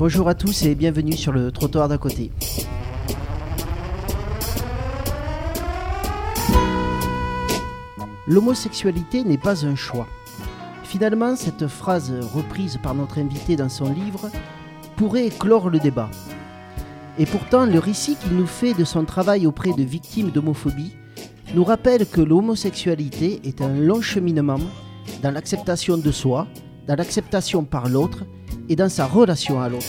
Bonjour à tous et bienvenue sur le trottoir d'à côté. L'homosexualité n'est pas un choix. Finalement, cette phrase reprise par notre invité dans son livre pourrait éclore le débat. Et pourtant, le récit qu'il nous fait de son travail auprès de victimes d'homophobie nous rappelle que l'homosexualité est un long cheminement dans l'acceptation de soi, dans l'acceptation par l'autre et dans sa relation à l'autre.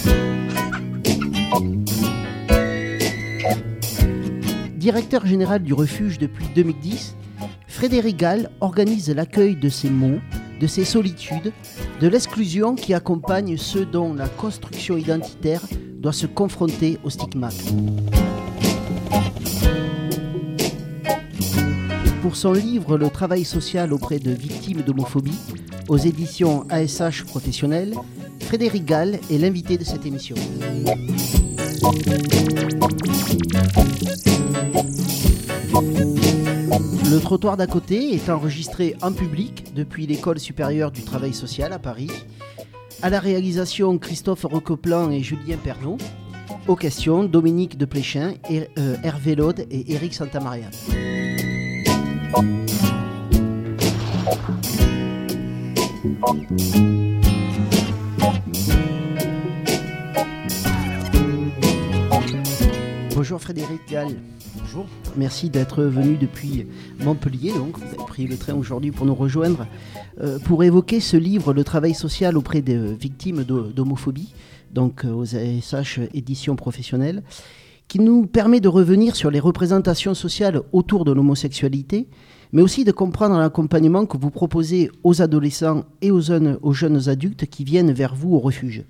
Directeur général du refuge depuis 2010, Frédéric Gall organise l'accueil de ces mots, de ces solitudes, de l'exclusion qui accompagne ceux dont la construction identitaire doit se confronter au stigmate. Pour son livre Le travail social auprès de victimes d'homophobie, aux éditions ASH Professionnelles, Frédéric Gall est l'invité de cette émission. Le trottoir d'à côté est enregistré en public depuis l'École supérieure du travail social à Paris. À la réalisation, Christophe Recoplan et Julien Pernaud. Aux questions, Dominique de Pléchin, euh, Hervé Laude et Éric Santamaria. Bonjour Frédéric Gall. Bonjour. Merci d'être venu depuis Montpellier. Donc, vous avez pris le train aujourd'hui pour nous rejoindre euh, pour évoquer ce livre, Le travail social auprès des victimes d'homophobie, donc euh, aux ASH éditions professionnelles, qui nous permet de revenir sur les représentations sociales autour de l'homosexualité, mais aussi de comprendre l'accompagnement que vous proposez aux adolescents et aux jeunes, aux jeunes adultes qui viennent vers vous au refuge.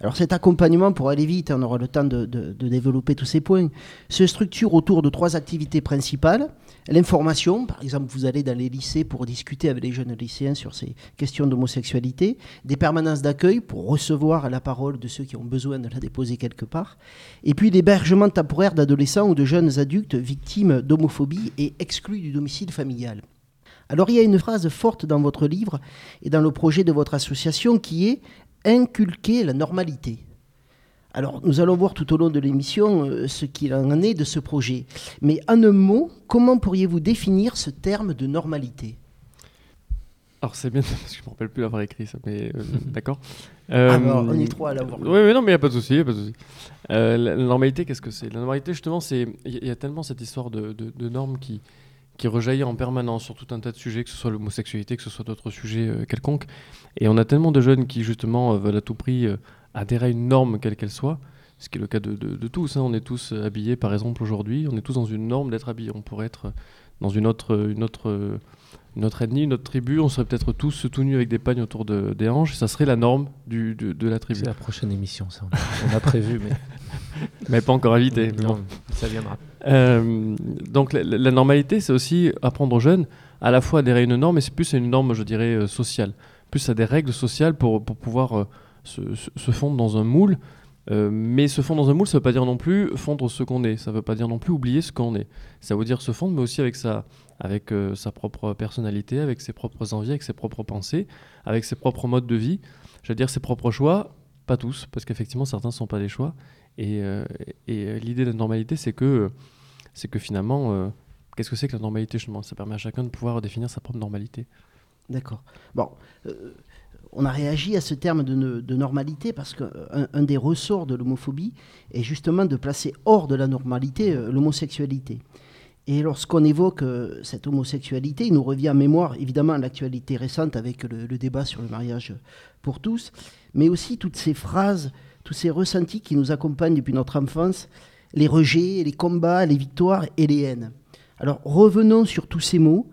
Alors cet accompagnement, pour aller vite, on aura le temps de, développer tous ces points, se structure autour de trois activités principales. L'information, par exemple, vous allez dans les lycées pour discuter avec les jeunes lycéens sur ces questions d'homosexualité, des permanences d'accueil pour recevoir la parole de ceux qui ont besoin de la déposer quelque part, et puis l'hébergement temporaire d'adolescents ou de jeunes adultes victimes d'homophobie et exclus du domicile familial. Alors il y a une phrase forte dans votre livre et dans le projet de votre association qui est inculquer la normalité. Alors, nous allons voir tout au long de l'émission euh, ce qu'il en est de ce projet. Mais en un mot, comment pourriez-vous définir ce terme de normalité? Alors c'est bien parce que je ne me rappelle plus l'avoir écrit ça, mais euh, d'accord. Ah, bah, on est trois à l'avoir. Oui, oui, non, mais il n'y a pas de souci, pas de souci. Euh, la, normalité, qu'est-ce que c'est? La normalité, justement, c'est il y, a tellement cette histoire de, de normes qui qui rejaillit en permanence sur tout un tas de sujets, que ce soit l'homosexualité, que ce soit d'autres sujets euh, quelconques. Et on a tellement de jeunes qui, justement, euh, veulent à tout prix euh, adhérer à une norme, quelle qu'elle soit, ce qui est le cas de, tous. Hein. On est tous habillés, par exemple, aujourd'hui, on est tous dans une norme d'être habillés. On pourrait être dans une autre, une autre, une autre ethnie, une autre tribu, on serait peut-être tous tout nus avec des pagnes autour de, des hanches, ça serait la norme du, de, la tribu. C'est la prochaine émission, ça. On a, prévu, mais. mais pas encore invité. Non, ça viendra. Euh, donc la, normalité, c'est aussi apprendre aux jeunes à la fois adhérer à une norme, mais c'est plus une norme, je dirais, euh, sociale. Plus à des règles sociales pour, pour pouvoir euh, se, se, fondre dans un moule. mais se fondre dans un moule, ça ne veut pas dire non plus fondre ce qu'on est. Ça ne veut pas dire non plus oublier ce qu'on est. Ça veut dire se fondre, mais aussi avec sa, avec sa propre personnalité, avec ses propres envies, avec ses propres pensées, avec ses propres modes de vie. Veux dire ses propres choix, pas tous, parce qu'effectivement certains ne sont pas des choix. Et, et l'idée de la normalité, c'est que c'est que finalement, euh, qu'est-ce que c'est que la normalité justement? Ça permet à chacun de pouvoir définir sa propre normalité. D'accord. Bon, euh, on a réagi à ce terme de, normalité parce qu'un un des ressorts de l'homophobie est justement de placer hors de la normalité euh, l'homosexualité. Et lorsqu'on évoque cette homosexualité, il nous revient en mémoire évidemment l'actualité récente avec le, débat sur le mariage pour tous, mais aussi toutes ces phrases, tous ces ressentis qui nous accompagnent depuis notre enfance les rejets, les combats, les victoires et les haines. Alors revenons sur tous ces mots,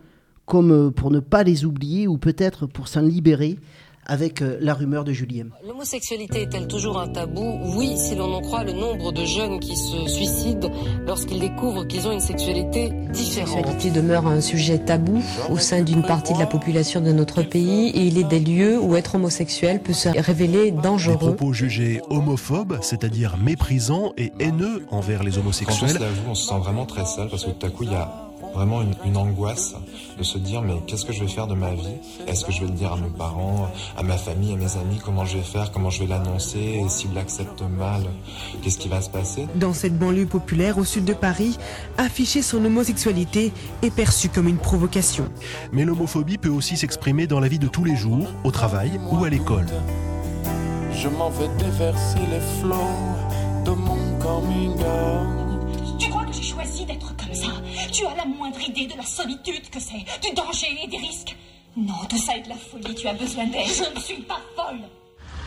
comme pour ne pas les oublier ou peut-être pour s'en libérer avec euh, la rumeur de Julien. L'homosexualité est-elle toujours un tabou? Oui, si l'on en croit le nombre de jeunes qui se suicident lorsqu'ils découvrent qu'ils ont une sexualité différente. La sexualité demeure un sujet tabou au sein d'une partie de la population de notre pays et il est des lieux où être homosexuel peut se révéler dangereux. Des propos jugés homophobes, c'est-à-dire méprisants et haineux envers les homosexuels. Quand on se l'avoue, on se sent vraiment très sale parce que tout à coup, il y a vraiment une, une angoisse de se dire mais qu'est-ce que je vais faire de ma vie? Est-ce que je vais le dire à mes parents, à ma famille, à mes amis? Comment je vais faire? Comment je vais l'annoncer? Et s'ils l'acceptent mal, qu'est-ce qui va se passer? Dans cette banlieue populaire au sud de Paris, afficher son homosexualité est perçu comme une provocation. Mais l'homophobie peut aussi s'exprimer dans la vie de tous les jours, au travail ou à l'école. Je m'en vais déverser les flots de mon coming out. Ça Tu as la moindre idée de la solitude que c'est, du danger et des risques Non, tout ça est de la folie, tu as besoin d'aide. Je ne suis pas folle.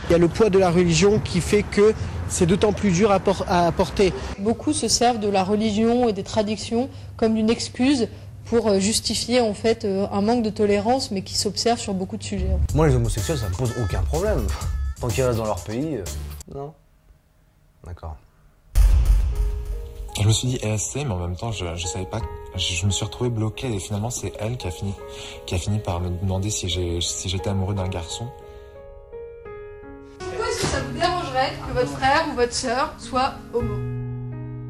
Il y a le poids de la religion qui fait que c'est d'autant plus dur à, por à porter. Beaucoup se servent de la religion et des traditions comme une excuse pour justifier en fait un manque de tolérance mais qui s'observe sur beaucoup de sujets. Moi les homosexuels ça me pose aucun problème. Tant qu'ils restent dans leur pays, euh... non. D'accord. Je me suis dit ESC, mais en même temps, je, je savais pas. Je, me suis retrouvé bloqué et finalement, c'est elle qui a fini, qui a fini par me demander si j'ai, si j'étais amoureux d'un garçon. Pourquoi est-ce que ça vous dérangerait que votre frère ou votre sœur soit homo?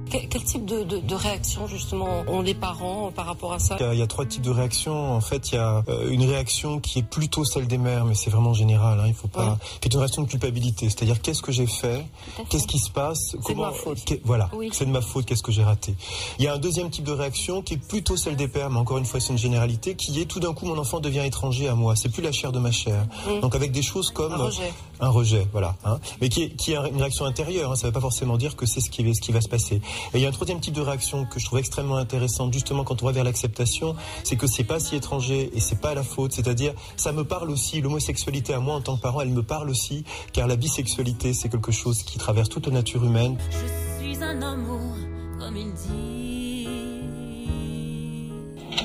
Quel, type de, de, de, réaction justement ont les parents par rapport à ça? Il y, a, il y, a, trois types de réactions. En fait, il y a euh, une réaction qui est plutôt celle des mères, mais c'est vraiment général. Hein, il faut pas. C'est une réaction de culpabilité, c'est-à-dire qu'est-ce que j'ai fait, qu'est-ce qui se passe, c'est de ma faute. Voilà, oui. c'est de ma faute. Qu'est-ce que j'ai raté? Il y a un deuxième type de réaction qui est plutôt celle des pères, mais encore une fois, c'est une généralité, qui est tout d'un coup mon enfant devient étranger à moi. C'est plus la chair de ma chair. Mmh. Donc avec des choses comme un rejet, un rejet voilà. Hein, mais qui est, qui est une réaction intérieure. Hein, ça ne veut pas forcément dire que c'est ce qui, ce qui va se passer. Et il y a un troisième type de réaction que je trouve extrêmement intéressante, justement quand on va vers l'acceptation, c'est que c'est pas si étranger et c'est pas la faute. C'est-à-dire, ça me parle aussi, l'homosexualité à moi en tant que parent, elle me parle aussi, car la bisexualité, c'est quelque chose qui traverse toute la nature humaine. Je suis un amour, comme il dit.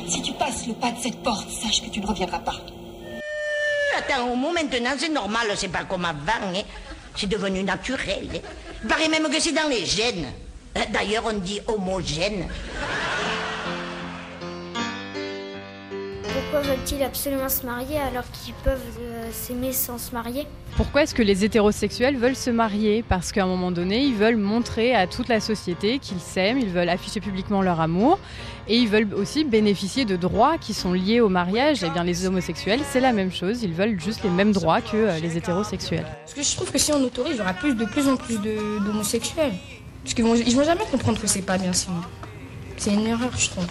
Si tu passes le pas de cette porte, sache que tu ne reviendras pas. Attends, au moment maintenant, c'est normal, c'est pas comme avant. Hein. C'est devenu naturel. Hein. Il paraît même que c'est dans les gènes. D'ailleurs, on dit homogène. Pourquoi veulent-ils absolument se marier alors qu'ils peuvent euh, s'aimer sans se marier? Pourquoi est-ce que les hétérosexuels veulent se marier? Parce qu'à un moment donné, ils veulent montrer à toute la société qu'ils s'aiment, ils veulent afficher publiquement leur amour et ils veulent aussi bénéficier de droits qui sont liés au mariage. Et eh bien les homosexuels, c'est la même chose, ils veulent juste les mêmes droits que euh, les hétérosexuels. Parce que je trouve que si on autorise, il y aura plus, de plus en plus d'homosexuels. Parce qu'ils vont, ils vont jamais comprendre que c'est pas bien sinon. C'est une erreur, je trouve.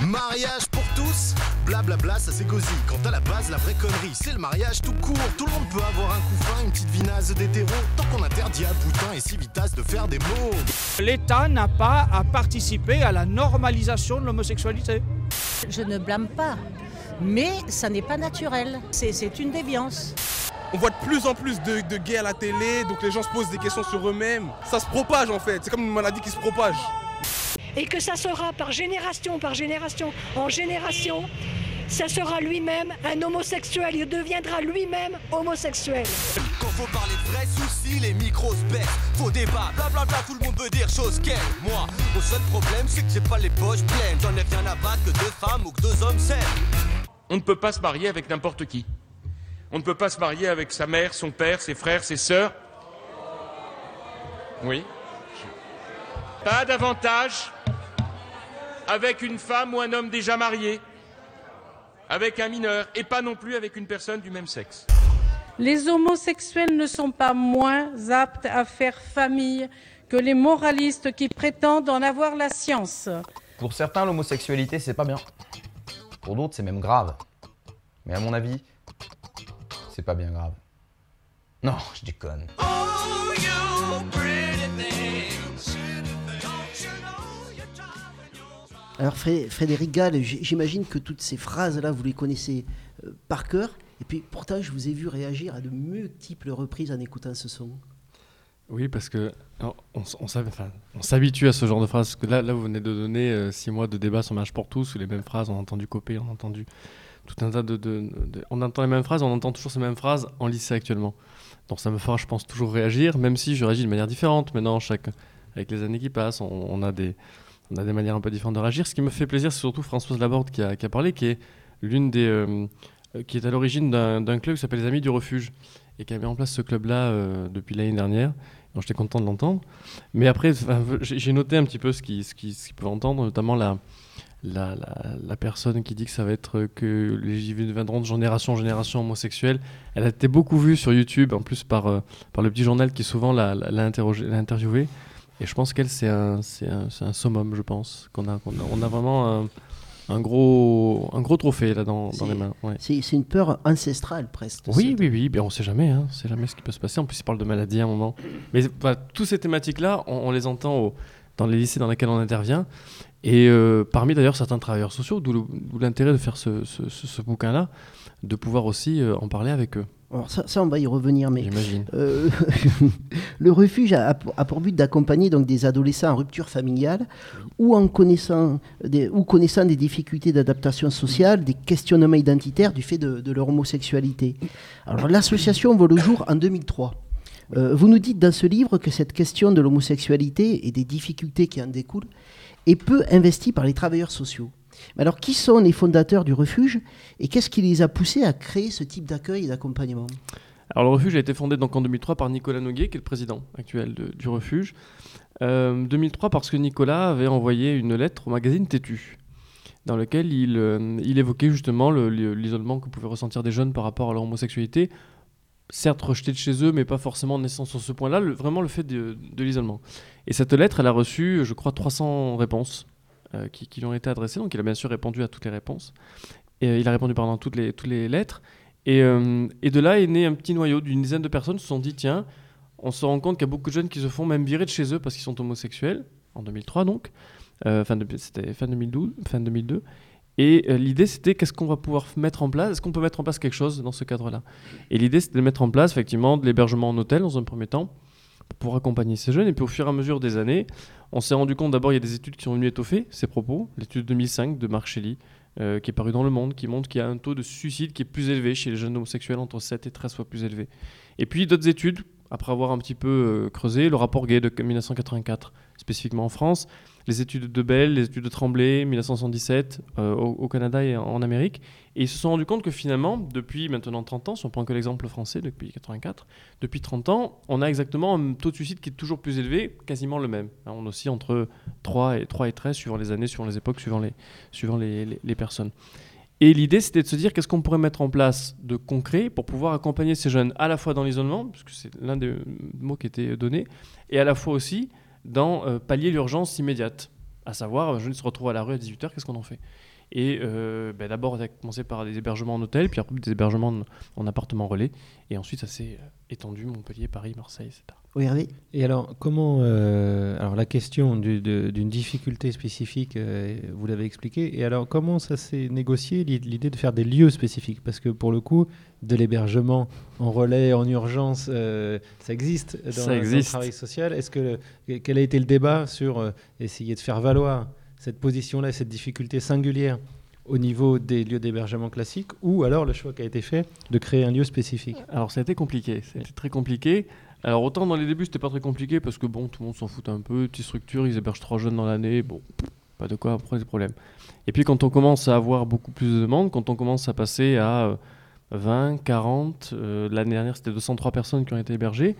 Mariage pour tous, blablabla, bla bla, ça c'est gosier. Quant à la base, la vraie connerie, c'est le mariage tout court. Tout le monde peut avoir un coup fin, une petite vinasse d'hétéro, tant qu'on interdit à Boutin et Civitas de faire des mots. L'État n'a pas à participer à la normalisation de l'homosexualité. Je ne blâme pas, mais ça n'est pas naturel. C'est une déviance. On voit de plus en plus de, de gays à la télé, donc les gens se posent des questions sur eux-mêmes. Ça se propage en fait, c'est comme une maladie qui se propage. Et que ça sera par génération, par génération, en génération, ça sera lui-même un homosexuel, il deviendra lui-même homosexuel. Quand faut parler de vrais soucis, les micros se baissent. Faux débat, blablabla, tout le monde veut dire chose qu'elle. Moi, mon seul problème, c'est que j'ai pas les poches pleines. J'en ai rien à battre que deux femmes ou que deux hommes s'aiment. On ne peut pas se marier avec n'importe qui. On ne peut pas se marier avec sa mère, son père, ses frères, ses sœurs. Oui. Pas davantage avec une femme ou un homme déjà marié, avec un mineur, et pas non plus avec une personne du même sexe. Les homosexuels ne sont pas moins aptes à faire famille que les moralistes qui prétendent en avoir la science. Pour certains, l'homosexualité, c'est pas bien. Pour d'autres, c'est même grave. Mais à mon avis, c'est pas bien grave. Non, je déconne. Alors Frédéric Gall, j'imagine que toutes ces phrases-là, vous les connaissez euh, par cœur. Et puis pourtant, je vous ai vu réagir à de multiples reprises en écoutant ce son. Oui, parce que alors, on, on, on s'habitue à ce genre de phrases. Parce que là, là, vous venez de donner euh, six mois de débat sur Match pour tous, où les mêmes phrases, on a entendu Copé, on a entendu tout un tas de, On entend les mêmes phrases, on entend toujours ces mêmes phrases en lycée actuellement. Donc ça me fera, je pense, toujours réagir, même si je réagis de manière différente maintenant, chaque, avec les années qui passent. On, a des on a des manières un peu différentes de réagir. Ce qui me fait plaisir, c'est surtout Françoise Laborde qui a, qui a, parlé, qui est l'une des, euh, qui est à l'origine d'un club qui s'appelle les Amis du Refuge et qui a mis en place ce club-là euh, depuis l'année dernière. Donc j'étais content de l'entendre. Mais après, j'ai noté un petit peu ce qu'ils ce qui, ce qu peuvent entendre, notamment la, la, la- la personne qui dit que ça va être euh, que les JV deviendront de génération en génération homosexuelle. Elle a été beaucoup vue sur YouTube, en plus par, euh, par le petit journal qui souvent l'a, l'a- interviewée. Et je pense qu'elle, c'est un, c'est un, c'est un summum, je pense. Qu'on a, qu'on a, on a vraiment un, un gros, un gros trophée là dans, dans les mains. ouais. C'est c'est une peur ancestrale presque. Oui, oui, oui, bien on sait jamais, hein. on sait jamais ce qui peut se passer. En plus, il parle de maladie à un moment. Mais voilà, toutes ces thématiques-là, on, on les entend au- dans les lycées dans lesquels on intervient. Et euh, parmi d'ailleurs certains travailleurs sociaux, d'où l'intérêt de faire ce, ce- ce- ce bouquin-là, de pouvoir aussi euh, en parler avec eux. Alors ça, ça, on va y revenir, mais euh, le refuge a, a pour- a pour but d'accompagner donc des adolescents en rupture familiale ou en connaissant des, ou connaissant des difficultés d'adaptation sociale, des questionnements identitaires du fait de, de leur homosexualité. Alors l'association voit le jour en 2003. Euh, vous nous dites dans ce livre que cette question de l'homosexualité et des difficultés qui en découlent est peu investie par les travailleurs sociaux. Mais alors, qui sont les fondateurs du refuge et qu'est-ce qui les a poussés à créer ce type d'accueil et d'accompagnement? Alors le refuge a été fondé donc en 2003 par Nicolas Noguet, qui est le président actuel du refuge. Euh, 2003 parce que Nicolas avait envoyé une lettre au magazine Tétu, dans lequel il, euh, il évoquait justement le- le- l'isolement que pouvaient ressentir des jeunes par rapport à leur homosexualité, certes rejetés de chez eux, mais pas forcément en naissant sur ce point-là, vraiment le fait de, l'isolement. Et cette lettre, elle a reçu, je crois, 300 réponses euh, qui, lui ont été adressées, donc il a bien sûr répondu à toutes les réponses. Et, euh, il a répondu pardon, toutes les, toutes les lettres. Et, euh, et de là est né un petit noyau d'une dizaine de personnes qui se sont dit tiens, on se rend compte qu'il y a beaucoup de jeunes qui se font même virer de chez eux parce qu'ils sont homosexuels, en 2003 donc, fin de- c'était fin 2012, fin 2002. Et euh, l'idée c'était qu'est-ce qu'on va pouvoir mettre en place? Est-ce qu'on peut mettre en place quelque chose dans ce cadre-là? Et l'idée c'était de mettre en place effectivement de l'hébergement en hôtel dans un premier temps pour accompagner ces jeunes. Et puis au fur et à mesure des années, on s'est rendu compte d'abord il y a des études qui sont venues étoffer ces propos. L'étude 2005 de Marc Shelley, euh, qui est parue dans Le Monde, qui montre qu'il y a un taux de suicide qui est plus élevé chez les jeunes homosexuels, entre 7 et 13 fois plus élevé. Et puis d'autres études, après avoir un petit peu euh, creusé, le rapport Gay de 1984, spécifiquement en France, les études de Bell, les études de Tremblay, 1977, euh, au, Canada et en Amérique. Et ils se sont rendus compte que finalement, depuis maintenant 30 ans, si on prend que l'exemple français depuis 84, depuis 30 ans, on a exactement un taux de suicide qui est toujours plus élevé, quasiment le même. Hein, On oscille entre 3 et, 3 et 13 suivant les années, suivant les époques, suivant les, suivant les- les personnes. Et l'idée, c'était de se dire qu'est-ce qu'on pourrait mettre en place de concret pour pouvoir accompagner ces jeunes à la fois dans l'isolement, puisque c'est l'un des mots qui était donné, et à la fois aussi dans euh, pallier l'urgence immédiate, à savoir, un jeune se retrouve à la rue à 18h, qu'est-ce qu'on en fait? Et euh, ben, d'abord, on a commencé par des hébergements en hôtel, puis après des hébergements en, en appartement relais, et ensuite ça s'est euh, étendu, Montpellier, Paris, Marseille, etc. Oui, Hervé Et alors, comment. euh, alors, la question du- d'une difficulté spécifique, euh, vous l'avez expliqué. Et alors, comment ça s'est négocié, l'i- l'idée de faire des lieux spécifiques? Parce que pour le coup, de l'hébergement en relais, en urgence, euh, ça existe dans, Ça dans le existe. travail social. Est-ce que. Quel a été le débat sur euh, essayer de faire valoir cette position-là, cette difficulté singulière au niveau des lieux d'hébergement classiques, ou alors le choix qui a été fait de créer un lieu spécifique? Alors ça a été compliqué, c'était très compliqué. Alors autant dans les débuts c'était pas très compliqué parce que bon tout le monde s'en fout un peu, petite structure, ils hébergent trois jeunes dans l'année, bon pas de quoi poser de problème. Et puis quand on commence à avoir beaucoup plus de demandes, quand on commence à passer à euh, 20, 40, euh, l'année dernière c'était 203 personnes qui ont été hébergées,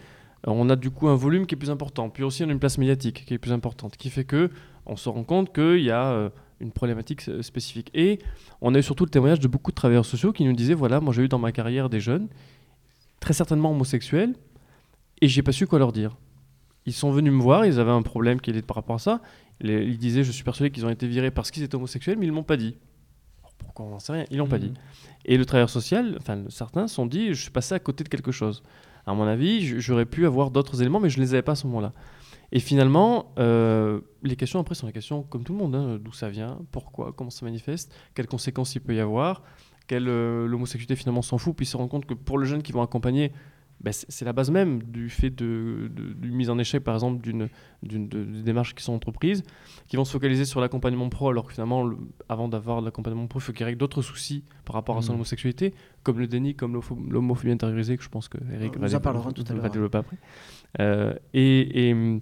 euh, on a du coup un volume qui est plus important. Puis aussi on a une place médiatique qui est plus importante, qui fait que on se rend compte qu'il y a euh, une problématique euh, spécifique. Et on a eu surtout le témoignage de beaucoup de travailleurs sociaux qui nous disaient voilà, moi j'ai eu dans ma carrière des jeunes très certainement homosexuels, et j'ai pas su quoi leur dire. Ils sont venus me voir, ils avaient un problème qui était par rapport à ça. Les- ils disaient, je suis persuadé qu'ils ont été virés parce qu'ils étaient homosexuels, mais ils m'ont pas dit. Alors, Pourquoi on n'en sait rien? Ils l'ont pas dit. Et le travailleur social, enfin certains se sont dit, je suis passé à côté de quelque chose. À mon avis, j'aurais pu avoir d'autres éléments, mais je ne les avais pas à ce moment-là. Et finalement, euh, les questions après sont les questions comme tout le monde, hein, d'où ça vient, pourquoi, comment ça manifeste, quelles conséquences il peut y avoir, quelle euh, l'homosexualité finalement s'en fout, puis se rendent compte que pour les jeunes qui vont accompagner, ben, c'est la base même du fait de, de- mise en échec par exemple d'une, démarches qui sont entreprises, qui vont se focaliser sur l'accompagnement pro, alors que finalement, le- avant d'avoir l'accompagnement pro, il faut qu'ils règlent d'autres soucis par rapport à son Mhm. homosexualité, comme le déni, comme l'homopho- l'homophobie intériorisée, que je pense que Eric Nous va, développer- tout à va l'heure. développer après. Euh, et, et,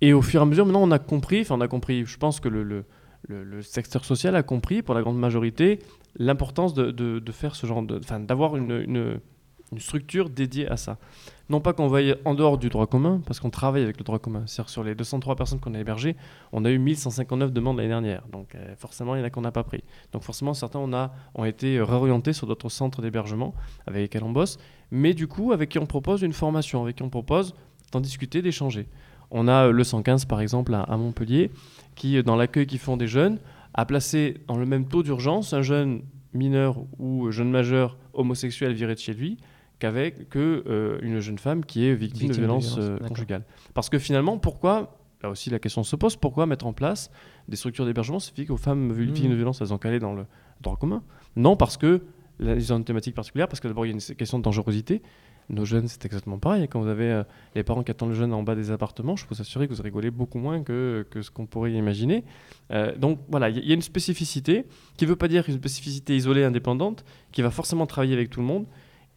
et au fur et à mesure, maintenant, on a compris, enfin, on a compris, je pense que le, le, le- le secteur social a compris, pour la grande majorité, l'importance de, de- de faire ce genre de. Enfin, d'avoir une, une, une structure dédiée à ça. Non pas qu'on veuille en dehors du droit commun, parce qu'on travaille avec le droit commun. Sur les 203 personnes qu'on a hébergées, on a eu 1159 demandes l'année dernière. Donc euh, forcément, il y en a qu'on n'a pas pris. Donc forcément, certains ont été réorientés sur d'autres centres d'hébergement avec lesquels on bosse, mais du coup, avec qui on propose une formation, avec qui on propose d'en discuter, d'échanger. On a euh, le 115 par exemple à, à Montpellier, qui euh, dans l'accueil qu'ils font des jeunes, a placé dans le même taux d'urgence un jeune mineur ou jeune majeur homosexuel viré de chez lui qu'avec que euh, une jeune femme qui est victime, Victime de violences violence, euh, conjugales. Parce que finalement, pourquoi Là aussi, la question se pose pourquoi mettre en place des structures d'hébergement spécifiques aux femmes victimes Mhm. de violences Elles ont calé dans le droit commun? Non, parce que là, ils ont une thématique particulière, parce que d'abord, il y a une question de dangerosité. Nos jeunes, c'est exactement pareil. Quand vous avez euh, les parents qui attendent le jeune en bas des appartements, je peux vous assurer que vous rigolez beaucoup moins que, que ce qu'on pourrait imaginer. Euh, donc voilà, il y, y a une spécificité qui ne veut pas dire une spécificité isolée, indépendante, qui va forcément travailler avec tout le monde.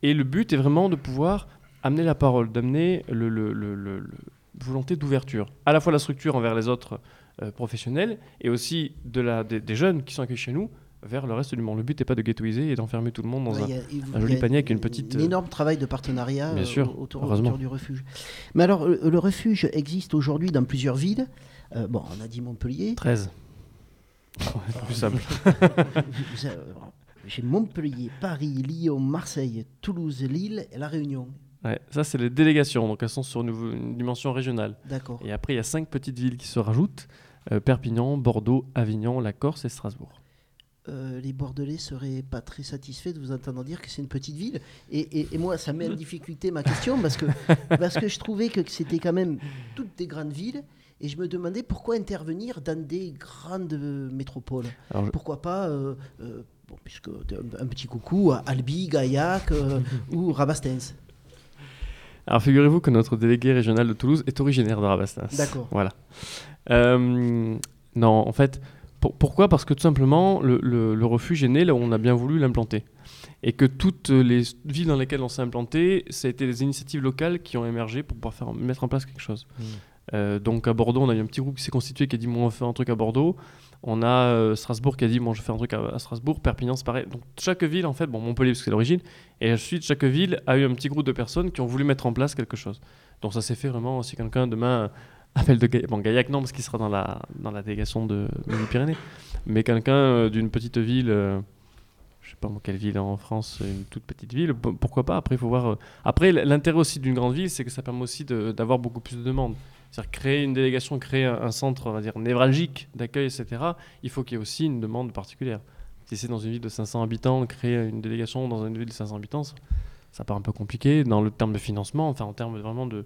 Et le but est vraiment de pouvoir amener la parole, d'amener le, le- le- le- le- volonté d'ouverture, à la fois la structure envers les autres euh, professionnels et aussi de la, des, des jeunes qui sont accueillis chez nous vers le reste du monde. Le but n'est pas de ghettoiser et d'enfermer tout le monde dans Ouais, un, joli panier avec une petite... Un euh, énorme travail de partenariat Bien euh, sûr, autour, du refuge. Mais alors, le, refuge existe aujourd'hui dans plusieurs villes. Euh, bon, on a dit Montpellier. 13. plus simple. J'ai Montpellier, Paris, Lyon, Marseille, Toulouse, Lille et La Réunion. Ouais, ça, c'est les délégations, donc elles sont sur une, dimension régionale. D'accord. Et après, il y a cinq petites villes qui se rajoutent euh, Perpignan, Bordeaux, Avignon, la Corse et Strasbourg. Euh, les Bordelais seraient pas très satisfaits de vous entendre dire que c'est une petite ville. Et, et- et moi, ça met en difficulté ma question parce que, parce que je trouvais que c'était quand même toutes des grandes villes. Et je me demandais pourquoi intervenir dans des grandes euh, métropoles. Alors, Pourquoi pas, euh, euh, bon, puisque un, un petit coucou à Albi, Gaillac euh, ou Rabastens. Alors figurez-vous que notre délégué régional de Toulouse est originaire de Rabastens. D'accord. Voilà. Euh, non, en fait, pour- pourquoi? Parce que tout simplement, le, le- le refuge est né là où on a bien voulu l'implanter. Et que toutes les villes dans lesquelles on s'est implanté, ça a été des initiatives locales qui ont émergé pour pouvoir faire, mettre en place quelque chose. Mm. Euh, donc à Bordeaux, on a eu un petit groupe qui s'est constitué qui a dit bon, on va faire un truc à Bordeaux. On a euh, Strasbourg qui a dit bon, je faire un truc à, Strasbourg. Perpignan, c'est pareil. Donc chaque ville, en fait, bon, Montpellier parce que c'est l'origine, et ensuite chaque ville a eu un petit groupe de personnes qui ont voulu mettre en place quelque chose. Donc ça s'est fait vraiment. Si quelqu'un demain appelle de Gaillac, bon Gaillac non parce qu'il sera dans la dans la délégation de, de Pyrénées, mais quelqu'un euh, d'une petite ville. euh, je sais pas quelle ville en France, une toute petite ville, pourquoi pas? Après, il faut voir. euh, Après, l'intérêt aussi d'une grande ville, c'est que ça permet aussi d'avoir beaucoup plus de demandes. C'est-à-dire créer une délégation, créer un, un centre, on va dire, névralgique d'accueil, etc. Il faut qu'il y ait aussi une demande particulière. Si c'est dans une ville de 500 habitants, créer une délégation dans une ville de 500 habitants, ça, ça paraît un peu compliqué dans le terme de financement, enfin en termes vraiment de,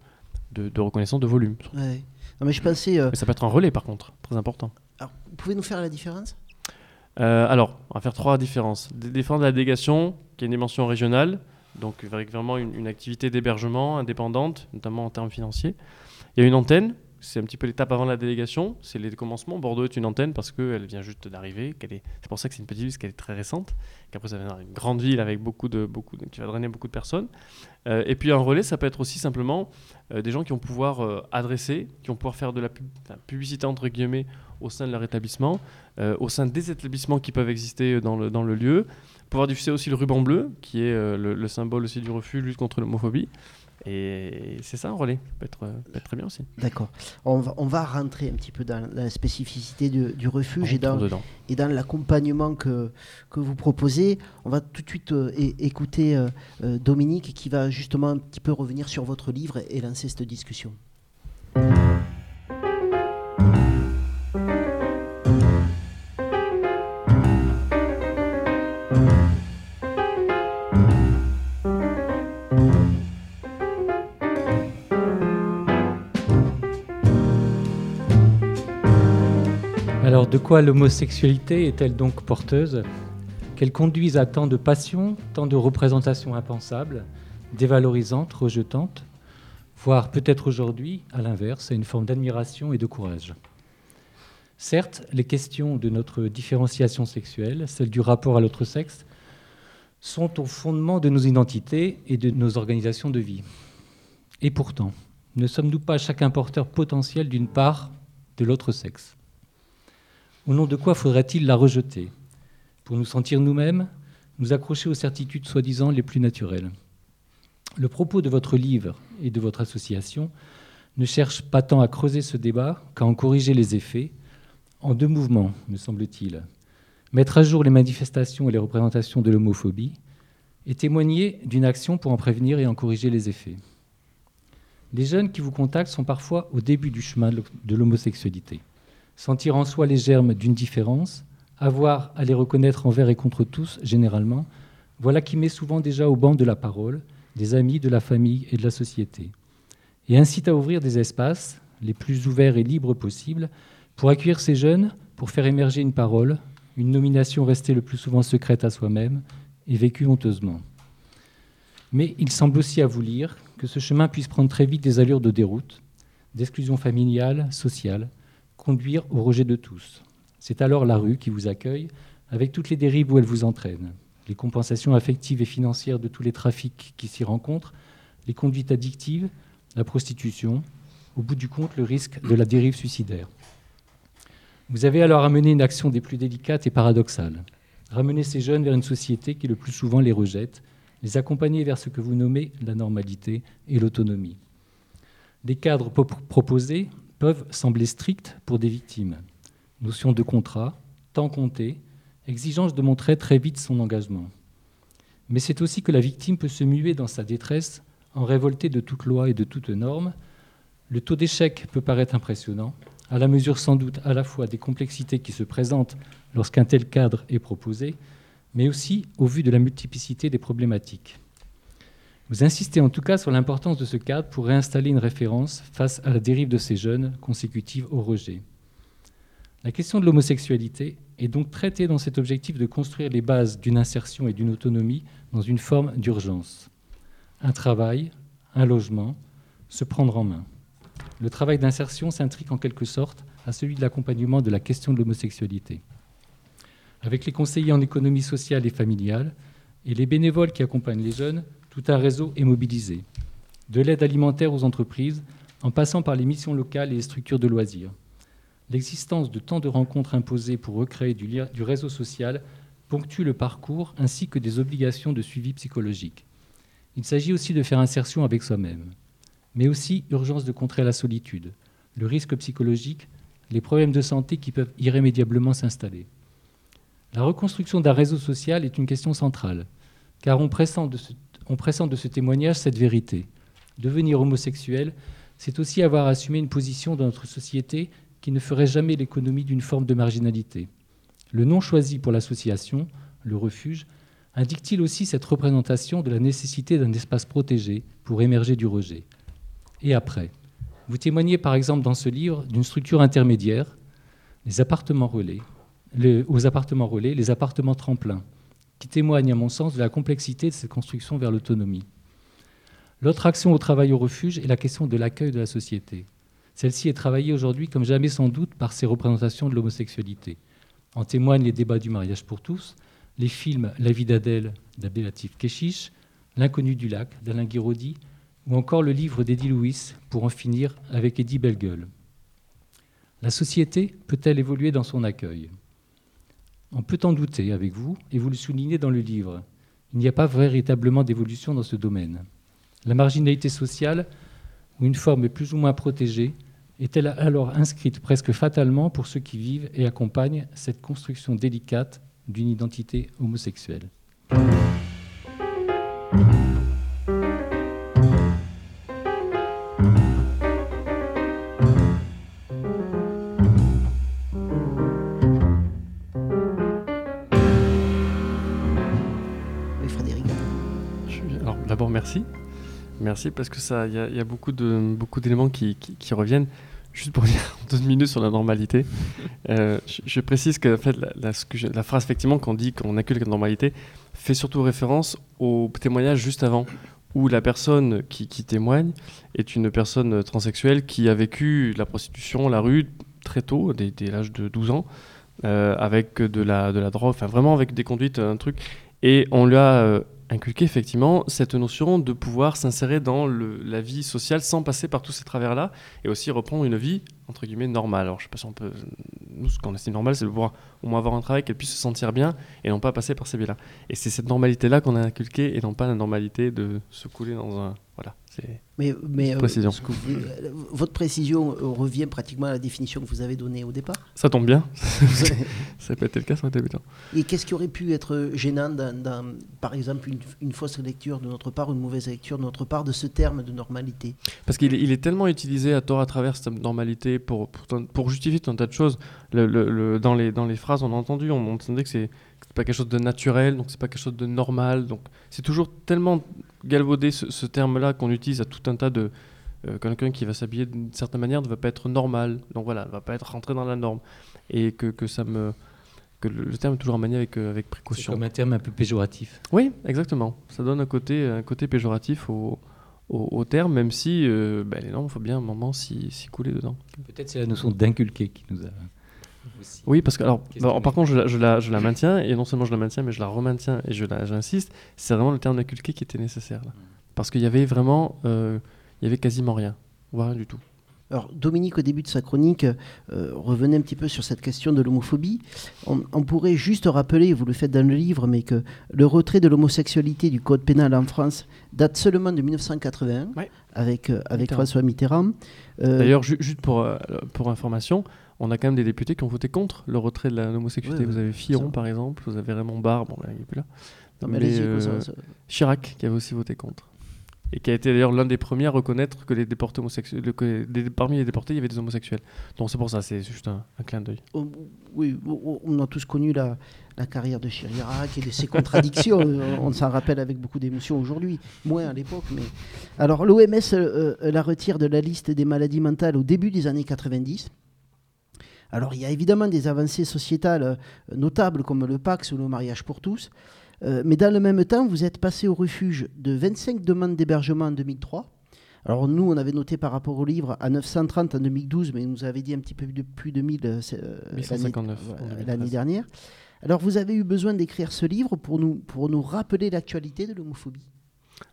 de, de reconnaissance de volume. Ouais. Non, mais je pensais. euh, Mais ça peut être un relais par contre, très important. alors, vous pouvez nous faire la différence? Euh, alors, on va faire trois différences. De la délégation, qui a une dimension régionale, donc avec vraiment une, une activité d'hébergement indépendante, notamment en termes financiers. Il y a une antenne, c'est un petit peu l'étape avant la délégation, c'est les commencements. Bordeaux est une antenne parce qu'elle vient juste d'arriver, c'est pour ça que c'est une petite ville, parce qu'elle est très récente, qu'après ça deviendra une grande ville avec beaucoup de, beaucoup qui va drainer beaucoup de personnes. Euh, et puis un relais, ça peut être aussi simplement euh, des gens qui vont pouvoir euh, adresser, qui vont pouvoir faire de la publicité entre guillemets au sein de leur établissement, au sein des établissements qui peuvent exister dans le, lieu, pouvoir diffuser aussi le ruban bleu, qui est le symbole aussi du refus, lutte contre l'homophobie. Et c'est ça un relais, ça peut être, euh, peut être très bien aussi. D'accord. On va, on va rentrer un petit peu dans la spécificité du, du refuge et dans, et l'accompagnement que, que vous proposez. On va tout de suite euh, écouter euh, Dominique qui va justement un petit peu revenir sur votre livre et lancer cette discussion. De quoi l'homosexualité est-elle donc porteuse? Qu'elle conduise à tant de passion, tant de représentations impensables, dévalorisantes, rejetantes, voire peut-être aujourd'hui, à l'inverse, à une forme d'admiration et de courage. Certes, les questions de notre différenciation sexuelle, celle du rapport à l'autre sexe, sont au fondement de nos identités et de nos organisations de vie. Et pourtant, ne sommes-nous pas chacun porteur potentiel d'une part de l'autre sexe? Au nom de quoi faudrait-il la rejeter? Pour nous sentir nous-mêmes, nous accrocher aux certitudes soi-disant les plus naturelles Le propos de votre livre et de votre association ne cherche pas tant à creuser ce débat qu'à en corriger les effets, en deux mouvements, me semble-t-il. Mettre à jour les manifestations et les représentations de l'homophobie et témoigner d'une action pour en prévenir et en corriger les effets. Les jeunes qui vous contactent sont parfois au début du chemin de l'homosexualité. Sentir en soi les germes d'une différence, avoir à les reconnaître envers et contre tous, généralement, voilà qui met souvent déjà au banc de la parole des amis, de la famille et de la société, et incite à ouvrir des espaces les plus ouverts et libres possibles pour accueillir ces jeunes, pour faire émerger une parole, une nomination restée le plus souvent secrète à soi-même et vécue honteusement. Mais il semble aussi à vous lire que ce chemin puisse prendre très vite des allures de déroute, d'exclusion familiale, sociale, conduire au rejet de tous. C'est alors la rue qui vous accueille, avec toutes les dérives où elle vous entraîne, les compensations affectives et financières de tous les trafics qui s'y rencontrent, les conduites addictives, la prostitution, au bout du compte le risque de la dérive suicidaire. Vous avez alors amené une action des plus délicates et paradoxales. Ramener ces jeunes vers une société qui le plus souvent les rejette, les accompagner vers ce que vous nommez la normalité et l'autonomie. Les cadres proposés peuvent sembler stricts pour des victimes. Notion de contrat, temps compté, exigence de montrer très vite son engagement. Mais c'est aussi que la victime peut se muer dans sa détresse en révolter de toute loi et de toute norme. Le taux d'échec peut paraître impressionnant, à la mesure sans doute à la fois des complexités qui se présentent lorsqu'un tel cadre est proposé, mais aussi au vu de la multiplicité des problématiques. Vous insistez en tout cas sur l'importance de ce cadre pour réinstaller une référence face à la dérive de ces jeunes consécutive au rejet. La question de l'homosexualité est donc traitée dans cet objectif de construire les bases d'une insertion et d'une autonomie dans une forme d'urgence. Un travail, un logement, se prendre en main. Le travail d'insertion s'intrique en quelque sorte à celui de l'accompagnement de la question de l'homosexualité. Avec les conseillers en économie sociale et familiale et les bénévoles qui accompagnent les jeunes, tout un réseau est mobilisé. De l'aide alimentaire aux entreprises, en passant par les missions locales et les structures de loisirs. L'existence de tant de rencontres imposées pour recréer du, réseau social ponctue le parcours ainsi que des obligations de suivi psychologique. Il s'agit aussi de faire insertion avec soi-même, mais aussi urgence de contrer la solitude, le risque psychologique, les problèmes de santé qui peuvent irrémédiablement s'installer. La reconstruction d'un réseau social est une question centrale, car on pressent de ce, on pressent de ce témoignage cette vérité. Devenir homosexuel, c'est aussi avoir assumé une position dans notre société qui ne ferait jamais l'économie d'une forme de marginalité. Le nom choisi pour l'association, le refuge, indique-t-il aussi cette représentation de la nécessité d'un espace protégé pour émerger du rejet Et après Vous témoignez par exemple dans ce livre d'une structure intermédiaire, les appartements relais, aux appartements relais, les appartements tremplins, qui témoignent à mon sens de la complexité de cette construction vers l'autonomie. L'autre action au travail au refuge est la question de l'accueil de la société. Celle-ci est travaillée aujourd'hui comme jamais sans doute par ces représentations de l'homosexualité. En témoignent les débats du mariage pour tous, les films La vie d'Adèle d'Abdelatif Keshish, L'inconnu du lac d'Alain Guiraudy, ou encore le livre d'Eddie Louis, Pour en finir avec Eddie Bellegueule. La société peut-elle évoluer dans son accueil? On peut en douter avec vous, et vous le soulignez dans le livre. Il n'y a pas véritablement d'évolution dans ce domaine. La marginalité sociale, ou une forme plus ou moins protégée, est-elle alors inscrite presque fatalement pour ceux qui vivent et accompagnent cette construction délicate d'une identité homosexuelle? Merci parce que ça, il y, a beaucoup de beaucoup d'éléments qui, reviennent. Juste pour dire deux minutes sur la normalité, euh, je, précise que, en fait, la, phrase effectivement qu'on dit qu'on accueille la normalité fait surtout référence au témoignage juste avant, où la personne qui, témoigne est une personne transsexuelle qui a vécu la prostitution, la rue très tôt, dès, dès l'âge de 12 ans, euh, avec de la, de la drogue, enfin vraiment avec des conduites, un truc, et on lui a euh, inculquer effectivement cette notion de pouvoir s'insérer dans la vie sociale sans passer par tous ces travers-là et aussi reprendre une vie entre guillemets normale. Alors je sais pas si on peut, nous ce qu'on estime normal, c'est de pouvoir au moins avoir un travail, qu'elle puisse se sentir bien et non pas passer par ces biais-là. Et c'est cette normalité-là qu'on a inculquée et non pas la normalité de se couler dans un, voilà, Mais, mais euh, précision. vous- euh, votre précision euh, revient pratiquement à la définition que vous avez donnée au départ. Ça tombe bien. ça n'a pas été le cas sur le débutant. Et qu'est-ce qui aurait pu être gênant dans, dans, par exemple, une, une fausse lecture de notre part, ou une mauvaise lecture de notre part de ce terme de normalité? Parce qu'il est, il est tellement utilisé à tort à travers cette normalité pour, pour, ton- pour justifier tout un tas de choses. Le- le- le- dans, les, dans les phrases, on a entendu, on, on entendait que c'est pas quelque chose de naturel, donc c'est pas quelque chose de normal. Donc c'est toujours tellement galvaudé ce, ce terme-là qu'on utilise à tout un tas de. euh, Quelqu'un qui va s'habiller d'une certaine manière ne va pas être normal, donc voilà, ne va pas être rentré dans la norme. Et que, que ça me. que le, le terme est toujours à manier avec, euh, avec C'est précaution. comme un terme un peu péjoratif. Oui, exactement. Ça donne un côté, un côté péjoratif au, au, au terme, même si euh, ben, les normes, il faut bien un moment s'y s'y couler dedans. Peut-être c'est la notion d'inculquer qui nous a aussi. Oui, parce que, alors, bah, par contre, je la, je, la, je la maintiens, et non seulement je la maintiens, mais je la remaintiens et je j'insiste, c'est vraiment le terme d'inculquer qui était nécessaire. Là. Parce qu'il y avait vraiment, euh, il y avait quasiment rien, voire rien du tout. Alors, Dominique, au début de sa chronique, euh, revenait un petit peu sur cette question de l'homophobie. On, on pourrait juste rappeler, vous le faites dans le livre, mais que le retrait de l'homosexualité du code pénal en France date seulement de 1981, avec, euh, avec Mitterrand. François Mitterrand. Euh, D'ailleurs, ju- juste pour, euh, pour information, on a quand même des députés qui ont voté contre le retrait de l'homosexualité. Ouais, vous avez Fillon, par exemple, vous avez Raymond Barre, bon, là, il n'est plus là. Non, mais allez-y, euh, quoi, ça- ça- Chirac, qui avait aussi voté contre. Et qui a été d'ailleurs l'un des premiers à reconnaître que les déportés homosexuels, que des- parmi les déportés, il y avait des homosexuels. Donc c'est pour ça, c'est juste un, un clin d'œil. on- oui, on on a tous connu la, la carrière de Chirac et de ses contradictions. on on s'en rappelle avec beaucoup d'émotion aujourd'hui, moins à l'époque. Mais alors, l'OMS euh, euh, la retire de la liste des maladies mentales au début des années 90. Alors, il y a évidemment des avancées sociétales euh, notables comme le Pax ou le mariage pour tous. Euh, mais dans le même temps, vous êtes passé au refuge de 25 demandes d'hébergement en 2003. Alors nous, on avait noté par rapport au livre à 930 en 2012, mais vous avez dit un petit peu de plus de 1000 euh, c'est, 1159 l'année- en 2013. l'année dernière. Alors vous avez eu besoin d'écrire ce livre pour nous, pour nous rappeler l'actualité de l'homophobie.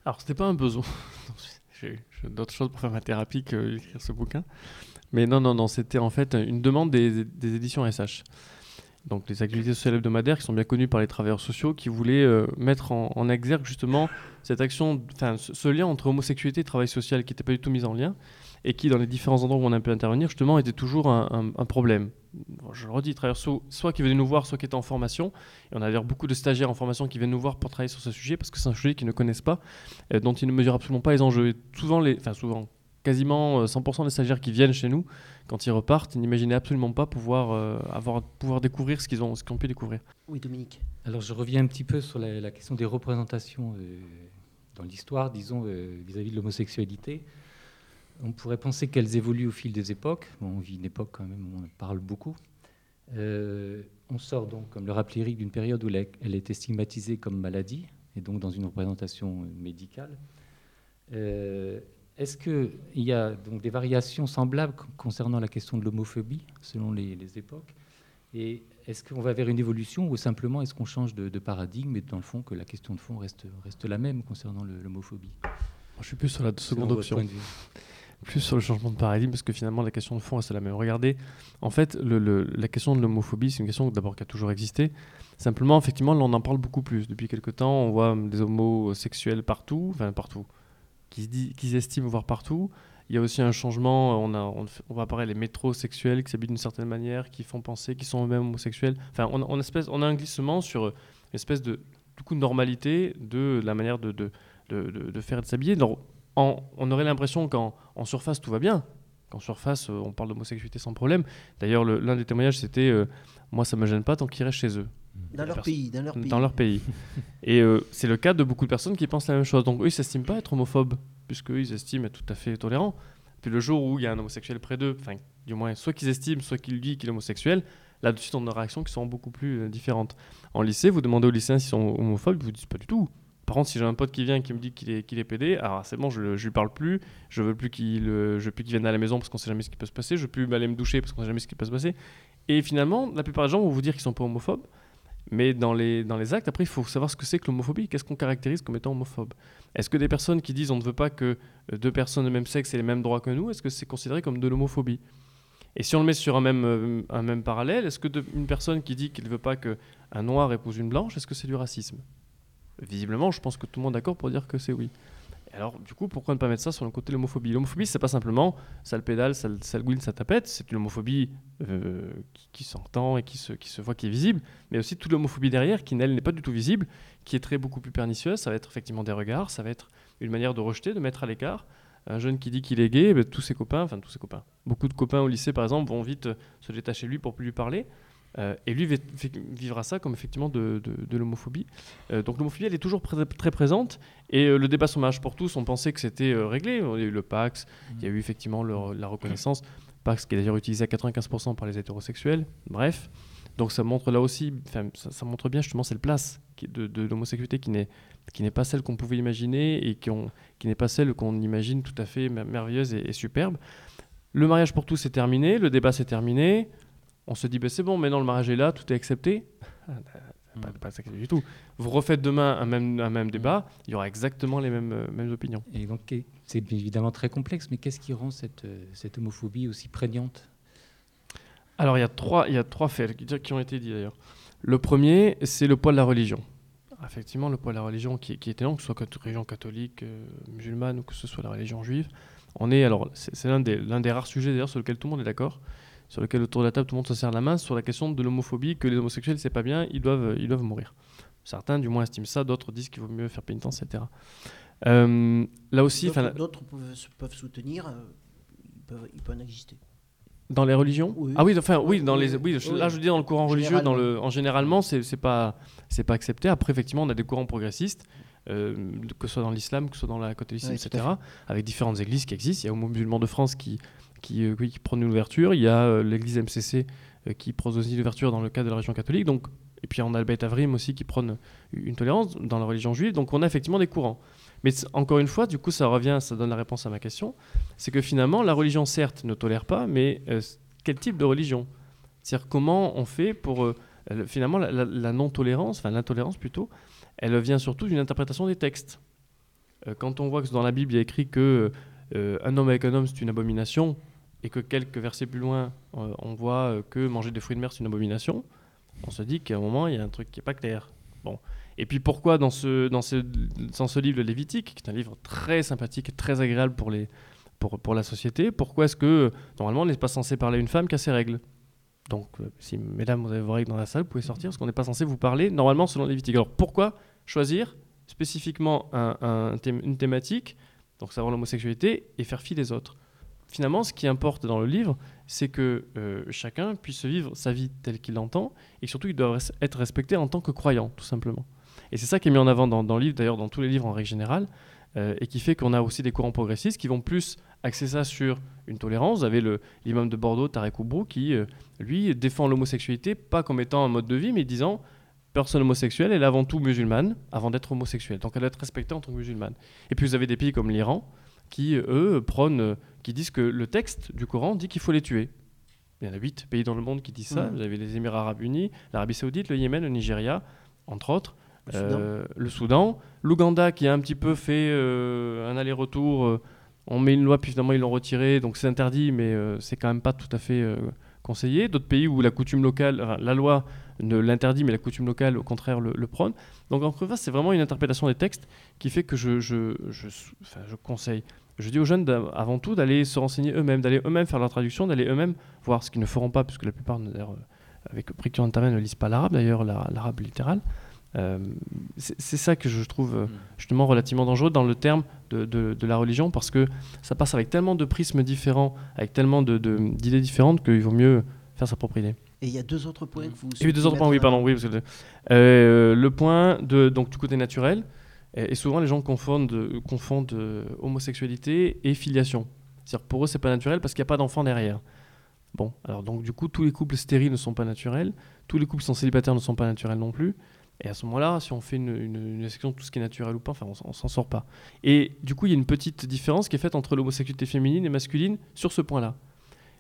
Alors, c'était pas un besoin. J'ai d'autres choses pour faire ma thérapie que écrire ce bouquin. Mais non, non, non, c'était en fait une demande des, éditions SH. Donc, les activités sociales hebdomadaires qui sont bien connues par les travailleurs sociaux qui voulaient euh, mettre en, exergue justement cette action, enfin, ce, lien entre homosexualité et travail social qui n'était pas du tout mis en lien et qui, dans les différents endroits où on a pu intervenir, justement, était toujours un, problème. Je le redis, travailleurs sociaux, soit qui venaient nous voir, soit qui étaient en formation. Et on a d'ailleurs beaucoup de stagiaires en formation qui viennent nous voir pour travailler sur ce sujet parce que c'est un sujet qu'ils ne connaissent pas, euh, dont ils ne mesurent absolument pas les enjeux. Et souvent, les, enfin souvent, quasiment euh, 100% des stagiaires qui viennent chez nous, quand ils repartent, ils n'imaginaient absolument pas pouvoir, euh, avoir, pouvoir découvrir ce qu'ils ont, ce qu'ils ont pu découvrir. Oui, Dominique. Alors je reviens un petit peu sur la, la question des représentations euh, dans l'histoire, disons, euh, vis-à-vis de l'homosexualité. On pourrait penser qu'elles évoluent au fil des époques. Bon, on vit une époque quand même où on en parle beaucoup. Euh, on sort donc, comme le rappelait Eric, d'une période où elle, elle était stigmatisée comme maladie, et donc dans une représentation euh, médicale. Euh, Est-ce qu'il y a donc des variations semblables con- concernant la question de l'homophobie, selon les, les époques? Et est-ce qu'on va vers une évolution ou simplement est-ce qu'on change de, de paradigme et dans le fond que la question de fond reste, reste la même concernant l'homophobie? Je suis plus sur la seconde option. Plus sur le changement de paradigme, parce que finalement, la question de fond reste la même. Regardez, en fait, le- le- la question de l'homophobie, c'est une question d'abord qui a toujours existé. Simplement, effectivement, là, on en parle beaucoup plus. Depuis quelques temps, on voit hum, des homosexuels partout, enfin partout, qui se dit- voir partout. Il y a aussi un changement, on, a, on, on va apparaître les métrosexuels qui s'habillent d'une certaine manière, qui font penser qu'ils sont eux-mêmes homosexuels. Enfin, on, on espèce, on a un glissement sur une espèce de du coup, normalité de la manière de, de, de, faire et de s'habiller. On aurait l'impression qu'en en surface, tout va bien. Qu'en surface, euh, on parle d'homosexualité sans problème. D'ailleurs, le- l'un des témoignages, c'était euh, Moi, ça me gêne pas tant qu'ils restent chez eux. Dans leur pays, dans leur pays. Dans leur pays. Et euh, c'est le cas de beaucoup de personnes qui pensent la même chose. Donc, eux, ils s'estiment pas être homophobes, puisqu'eux, ils estiment être tout à fait tolérants. Puis le jour où il y a un homosexuel près d'eux, enfin, du moins, soit qu'ils estiment, soit qu'ils disent qu'il est homosexuel, là, de suite, on a des réactions qui sont beaucoup plus euh, différentes. En lycée, vous demandez aux lycéens s'ils sont homophobes, ils vous disent pas du tout. Par contre, si j'ai un pote qui vient et qui me dit qu'il est, qu'il est pédé, alors c'est bon, je, je lui parle plus, je veux plus qu'il euh, je veux plus qu'il vienne à la maison parce qu'on sait jamais ce qui peut se passer, je veux plus aller me doucher parce qu'on sait jamais ce qui peut se passer. Et finalement, la plupart des gens vont vous dire qu'ils sont pas homophobes, mais dans les, dans les actes, après, il faut savoir ce que c'est que l'homophobie. Qu'est-ce qu'on caractérise comme étant homophobe? Est-ce que des personnes qui disent on ne veut pas que euh, deux personnes de même sexe aient les mêmes droits que nous, est-ce que c'est considéré comme de l'homophobie? Et si on le met sur un même, euh, parallèle, est-ce que une personne qui dit qu'il ne veut pas qu'un noir épouse une blanche, est-ce que c'est du racisme? Visiblement, je pense que tout le monde est d'accord pour dire que c'est oui. Alors, du coup, pourquoi ne pas mettre ça sur le côté de l'homophobie? L'homophobie, c'est pas simplement ça le pédale, ça ça le gouine, ça tapette, c'est une homophobie euh, qui, qui s'entend et qui se, qui se voit, qui est visible, mais aussi toute l'homophobie derrière, qui, elle, n'est pas du tout visible, qui est très beaucoup plus pernicieuse. Ça va être effectivement des regards, ça va être une manière de rejeter, de mettre à l'écart. Un jeune qui dit qu'il est gay, ben, tous ses copains, enfin tous ses copains, beaucoup de copains au lycée par exemple, vont vite euh, se détacher de lui pour plus lui parler. Euh, et lui vi- vi- vivra ça comme effectivement de, l'homophobie. Euh, donc l'homophobie, elle est toujours très présente. Et euh, le débat sur le mariage pour tous, on pensait que c'était réglé. Il y a eu le Pax, il y a eu effectivement la reconnaissance. Pax qui est d'ailleurs utilisé à 95% par les hétérosexuels. Bref. Donc ça montre là aussi, ça, montre bien justement cette place de, de l'homosexualité qui n'est qui n'est pas celle qu'on pouvait imaginer et qui, n'est pas celle qu'on imagine tout à fait mer- merveilleuse et, et superbe. Le mariage pour tous est terminé, le débat s'est terminé. On se dit, ben, c'est bon, maintenant le mariage est là, tout est accepté. Ah, bah, Pas, du tout. Vous refaites demain un même, un même débat, il y aura exactement les mêmes, euh, mêmes opinions. Et donc, c'est évidemment très complexe, mais qu'est-ce qui rend cette, euh, cette homophobie aussi prégnante? Alors, il y a trois, il y a trois faits qui, ont été dits d'ailleurs. Le premier, c'est le poids de la religion. Effectivement, le poids de la religion qui, qui est énorme, que ce soit cat- religion catholique, euh, musulmane ou que ce soit la religion juive. On est, alors, c'est c'est l'un des, l'un des rares sujets d'ailleurs sur lequel tout le monde est d'accord, sur lequel autour de la table tout le monde se serre la main, sur la question de l'homophobie, que les homosexuels, c'est pas bien, ils doivent, ils doivent mourir. Certains, du moins, estiment ça, d'autres disent qu'il vaut mieux faire pénitence, etc. Euh, là aussi, D'autres- peuvent, peuvent soutenir, euh, ils peuvent, ils peuvent en exister. Dans les religions? Oui. Ah oui, enfin oui, dans les oui, là je dire dans le courant religieux, dans le en généralement c'est pas c'est pas accepté. Après effectivement, on a des courants progressistes euh, que ce soit dans l'islam, que ce soit dans la catholicisme, Oui, etc. Avec différentes églises qui existent. Il y a Homo musulman de France qui qui, euh, oui, prône une ouverture. Il y a euh, l'église MCC euh, qui prône aussi l'ouverture dans le cadre de la religion catholique. Donc et puis on a le Beit Avrim aussi qui prône une tolérance dans la religion juive. Donc on a effectivement des courants. Mais encore une fois, du coup, ça revient, ça donne la réponse à ma question. C'est que finalement, la religion, certes, ne tolère pas, mais quel type de religion? C'est-à-dire comment on fait pour... le- finalement, la, non-tolérance, enfin l'intolérance plutôt, elle vient surtout d'une interprétation des textes. Quand on voit que dans la Bible, il y a écrit que un homme avec un homme, c'est une abomination, et que quelques versets plus loin, euh, on voit euh, que manger des fruits de mer, c'est une abomination, on se dit qu'à un moment, il y a un truc qui n'est pas clair. Bon. Et puis pourquoi dans ce, dans ce, dans ce livre, le Lévitique, qui est un livre très sympathique et très agréable pour, les, pour, pour la société, pourquoi est-ce que euh, normalement on n'est pas censé parler à une femme qui a ses règles? Donc si mesdames vous avez vos règles dans la salle, vous pouvez sortir parce qu'on n'est pas censé vous parler normalement selon Lévitique. Alors pourquoi choisir spécifiquement un- un une thématique, donc savoir l'homosexualité, et faire fi des autres? Finalement, ce qui importe dans le livre, c'est que euh, chacun puisse vivre sa vie telle qu'il l'entend, et surtout il doit être respecté en tant que croyant, tout simplement. Et c'est ça qui est mis en avant dans, le livre, d'ailleurs dans tous les livres en règle générale, euh, et qui fait qu'on a aussi des courants progressistes qui vont plus axer ça sur une tolérance. Vous avez l'imam de Bordeaux, Tarek Oubrou, qui, euh, lui, défend l'homosexualité pas comme étant un mode de vie, mais disant personne homosexuelle, elle est avant tout musulmane, avant d'être homosexuelle. Donc elle doit être respectée en tant que musulmane. Et puis vous avez des pays comme l'Iran, qui, eux, prônent, euh, qui disent que le texte du Coran dit qu'il faut les tuer. Il y en a huit pays dans le monde qui disent ça. Vous avez les Émirats arabes unis, l'Arabie saoudite, le Yémen, le Nigeria, entre autres. Le Soudan. Euh. L'Ouganda qui a un petit peu fait euh, un aller-retour. on met une loi, puis finalement ils l'ont retiré, donc c'est interdit, mais c'est quand même pas tout à fait conseillé. D'autres pays où la coutume locale, la loi ne l'interdit, mais la coutume locale, au contraire, le, le prône. Donc en préface, c'est vraiment une interprétation des textes qui fait que je, je, je, enfin, je conseille. Je dis aux jeunes avant tout d'aller se renseigner eux-mêmes, d'aller eux-mêmes faire leur traduction, d'aller eux-mêmes voir ce qu'ils ne feront pas, puisque la plupart, d'ailleurs, euh, avec Prick Internet, ne lisent pas l'arabe, d'ailleurs, la- l'arabe littéral. Euh, c'est ça que je trouve euh, justement relativement dangereux dans le terme de, de- de la religion parce que ça passe avec tellement de prismes différents, avec tellement de- d'idées différentes qu'il vaut mieux faire sa propre idée. Et il y a deux autres points que vous puis deux autres points, oui, pardon, oui, parce que, euh, le point de, donc, du côté naturel, et, et souvent les gens confondent, confondent euh, homosexualité et filiation. C'est-à-dire pour eux, c'est pas naturel parce qu'il n'y a pas d'enfant derrière. Bon, alors donc du coup, tous les couples stériles ne sont pas naturels, tous les couples sans célibataires ne sont pas naturels non plus. Et à ce moment-là, si on fait une, une, une section de tout ce qui est naturel ou pas, enfin, on, on s'en sort pas. Et du coup, il y a une petite différence qui est faite entre l'homosexualité féminine et masculine sur ce point-là.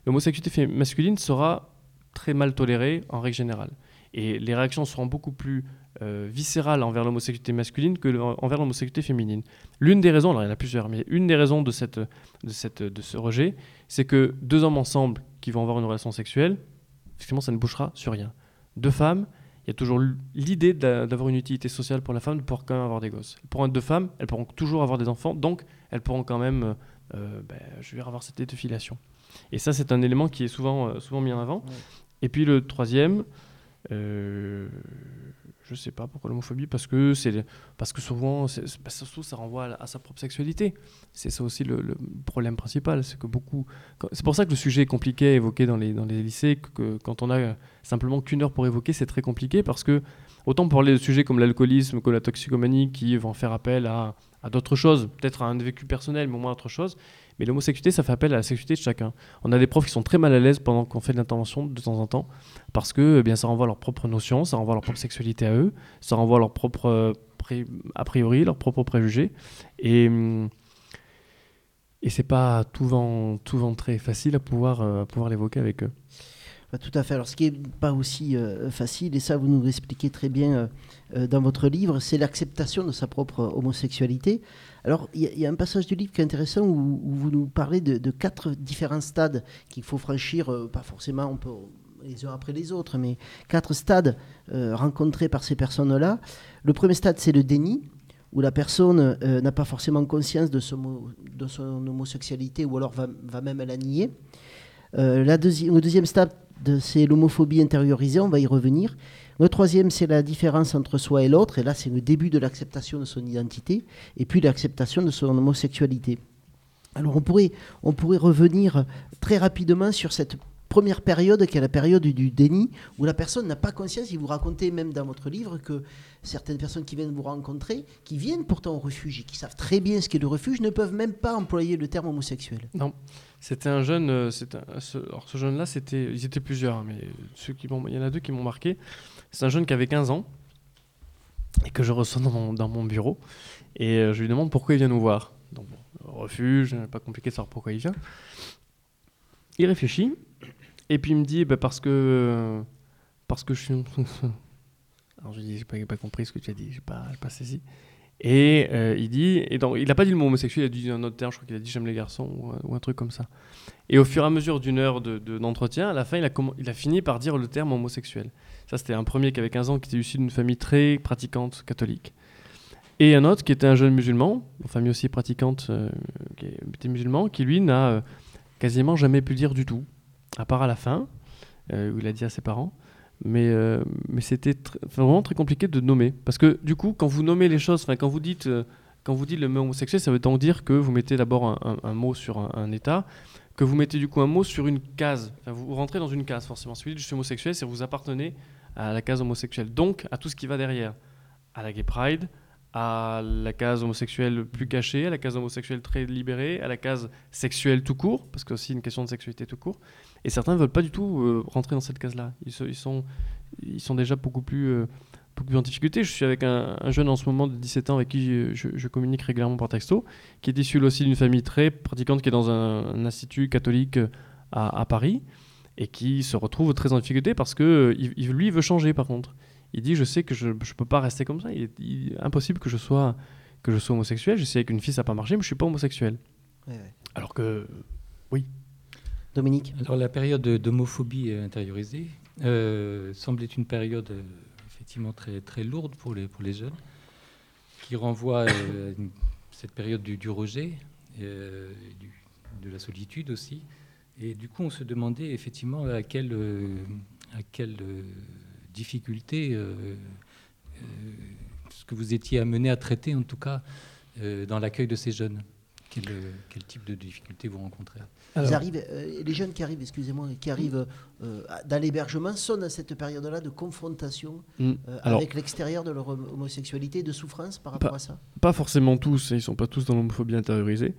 L'homosexualité masculine sera très mal tolérée en règle générale. Et les réactions seront beaucoup plus euh, viscérales envers l'homosexualité masculine que le- envers l'homosexualité féminine. L'une des raisons, alors il y en a plusieurs, mais une des raisons de, cette, de, cette, de ce rejet, c'est que deux hommes ensemble qui vont avoir une relation sexuelle, effectivement, ça ne bouchera sur rien. Deux femmes, il y a toujours l'idée d'a- d'avoir une utilité sociale pour la femme, de pouvoir quand même avoir des gosses. Pour deux femmes, elles pourront toujours avoir des enfants, donc elles pourront quand même, euh, ben, je dire, avoir cette filiation. Et ça, c'est un élément qui est souvent, euh, souvent mis en avant. Et puis le troisième, euh, je sais pas pourquoi l'homophobie, parce que parce que souvent, ça renvoie à, sa propre sexualité. C'est ça aussi le, problème principal, c'est pour ça que le sujet est compliqué à évoquer dans les dans les lycées, que, quand on a simplement qu'une heure pour évoquer, c'est très compliqué parce que autant pour les sujets comme l'alcoolisme, comme la toxicomanie, qui vont faire appel à, à d'autres choses, peut-être à un vécu personnel, mais au moins à autre chose. Mais l'homosexualité, ça fait appel à la sexualité de chacun. On a des profs qui sont très mal à l'aise pendant qu'on fait de l'intervention de temps en temps, parce que eh bien, ça renvoie à leurs propres notions, ça renvoie à leur propre sexualité à eux, ça renvoie à leur propre euh, a priori, leurs propres préjugés. Et, hum, et c'est pas tout vent, tout vent très facile à pouvoir, euh, à pouvoir l'évoquer avec eux. Tout à fait. Alors, ce qui n'est pas aussi euh, facile, et ça vous nous l'expliquez très bien euh, euh, dans votre livre, c'est l'acceptation de sa propre homosexualité. Alors, il y, a- un passage du livre qui est intéressant où, vous nous parlez de, quatre différents stades qu'il faut franchir, pas forcément les uns après les autres, mais quatre stades rencontrés par ces personnes-là. Le premier stade, c'est le déni où la personne n'a pas forcément conscience de, son homosexualité ou alors va, même la nier. La deuxi- le deuxième stade, c'est l'homophobie intériorisée, on va y revenir. Le troisième, c'est la différence entre soi et l'autre, et là, c'est le début de l'acceptation de son identité, et puis l'acceptation de son homosexualité. Alors, on pourrait revenir très rapidement sur cette première période, qui est la période du, déni, où la personne n'a pas conscience, et vous racontez même dans votre livre que certaines personnes qui viennent vous rencontrer, qui viennent pourtant au refuge et qui savent très bien ce qu'est le refuge, ne peuvent même pas employer le terme homosexuel. Non, c'était un jeune. euh, ce, alors ce jeune-là, ils étaient plusieurs, hein, mais ceux qui il y en a deux qui m'ont marqué. C'est un jeune qui avait 15 ans et que je reçois dans mon, bureau et euh, je lui demande pourquoi il vient nous voir. Donc refuge, pas compliqué de savoir pourquoi il vient. Il réfléchit et puis il me dit bah, parce que euh, parce que je suis. Alors je lui dis j'ai pas, pas compris ce que tu as dit, j'ai pas, pas saisi. Et euh, il dit, et donc, il n'a pas dit le mot homosexuel, il a dit un autre terme, je crois qu'il a dit j'aime les garçons ou, ou un truc comme ça. Et au fur et à mesure d'une heure de- de- d'entretien, à la fin, il a, il a fini par dire le terme homosexuel. Ça, c'était un premier qui avait 15 ans, qui était issu d'une famille très pratiquante catholique. Et un autre qui était un jeune musulman, une famille aussi pratiquante, euh, qui était musulman, qui lui n'a euh, quasiment jamais pu dire du tout, à part à la fin, euh, où il a dit à ses parents. Mais, euh, mais c'était vraiment très compliqué de nommer. Parce que du coup, quand vous nommez les choses, quand vous dites, euh, quand vous dites le mot homosexuel, ça veut donc dire que vous mettez d'abord un, mot sur un, état, que vous mettez du coup un mot sur une case. Vous rentrez dans une case forcément. Si vous dites je suis homosexuel, c'est que vous appartenez à la case homosexuelle. Donc à tout ce qui va derrière. À la gay pride, à la case homosexuelle plus cachée, à la case homosexuelle très libérée, à la case sexuelle tout court, parce que aussi une question de sexualité tout court. Et certains ne veulent pas du tout euh, rentrer dans cette case-là. Ils, se- ils sont, ils sont déjà beaucoup plus, euh, beaucoup plus en difficulté. Je suis avec un, un jeune en ce moment de 17 ans avec qui je, je communique régulièrement par texto, qui est issu aussi d'une famille très pratiquante, qui est dans un, un institut catholique euh, à, à Paris, et qui se retrouve très en difficulté parce que il, lui il veut changer par contre. Il dit je sais que je ne peux pas rester comme ça. Il est, il est impossible que je sois que je sois homosexuel. Avec une fille, ça n'a pas marché, mais je suis pas homosexuel. Ouais, ouais. Alors que oui. Dominique Alors la période de- d'homophobie intériorisée euh, semble être une période euh, effectivement très, très lourde pour les, pour les jeunes, qui renvoie euh, à cette période du, rejet, euh, et de la solitude aussi. Et du coup, on se demandait effectivement à quelle, à quelle difficulté ce que vous étiez amené à traiter, en tout cas, dans l'accueil de ces jeunes. Quel, quel type de difficultés vous rencontrez? Ils arrivent, euh, les jeunes qui arrivent, excusez-moi, qui arrivent euh, dans l'hébergement sont dans cette période-là de confrontation Mm. euh, Alors- avec l'extérieur de leur hom- homosexualité, de souffrance par rapport Pas, à ça? pas forcément tous, ils sont pas tous dans l'homophobie intériorisée,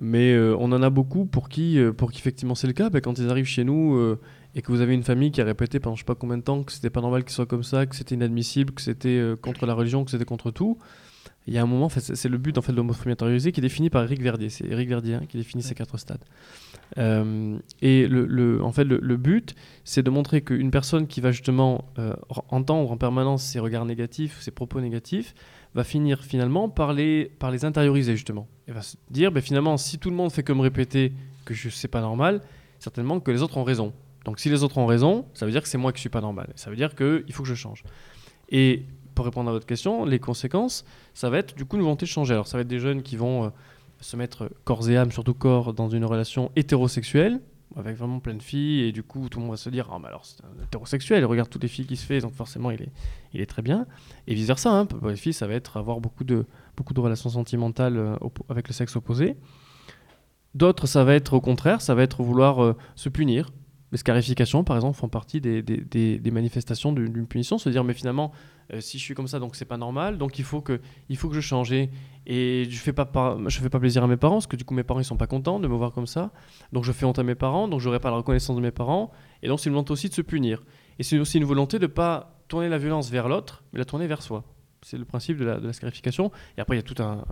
mais on en a beaucoup pour qui, pour qui effectivement c'est le cas. Ben, quand ils arrivent chez nous et que vous avez une famille qui a répété pendant je sais pas combien de temps que c'était pas normal qu'ils soient comme ça, que c'était inadmissible, que c'était contre la religion, que c'était contre tout. Il y a un moment, en fait, c'est le but en fait de l'homophobie intériorisée qui est défini par Eric Verdier. C'est Eric Verdier hein, qui définit ces quatre stades. Euh, et le, le- en fait, le, le but, c'est de montrer qu'une personne qui va justement euh, entendre en permanence ses regards négatifs, ses propos négatifs, va finir finalement par les, par les intérioriser justement. Et va se dire, ben, finalement, si tout le monde fait que me répéter que je sais pas normal, certainement que les autres ont raison. Donc si les autres ont raison, ça veut dire que c'est moi qui suis pas normal. Ça veut dire qu'il faut que je change. Et pour répondre à votre question, les conséquences, ça va être du coup une volonté de changer. Alors ça va être des jeunes qui vont euh, se mettre corps et âme, surtout corps, dans une relation hétérosexuelle, avec vraiment plein de filles, et du coup tout le monde va se dire Ah, mais alors c'est un hétérosexuel, il regarde toutes les filles qui se fait, donc forcément il est, il est très bien. Et vice versa, hein, pour les filles, ça va être avoir beaucoup de, beaucoup de relations sentimentales euh, avec le sexe opposé. D'autres, ça va être au contraire, ça va être vouloir euh, se punir. Les scarifications, par exemple, font partie des, des- manifestations d'une punition. Se dire, mais finalement, euh, si je suis comme ça, donc c'est pas normal, donc il faut que, il faut que je change. Et, je fais je fais pas plaisir à mes parents, parce que du coup, mes parents, ils sont pas contents de me voir comme ça. Donc je fais honte à mes parents, donc j'aurai pas la reconnaissance de mes parents. Et donc c'est une volonté aussi de se punir. Et c'est aussi une volonté de pas tourner la violence vers l'autre, mais la tourner vers soi. C'est le principe de la, scarification. Et après, il y a tout un-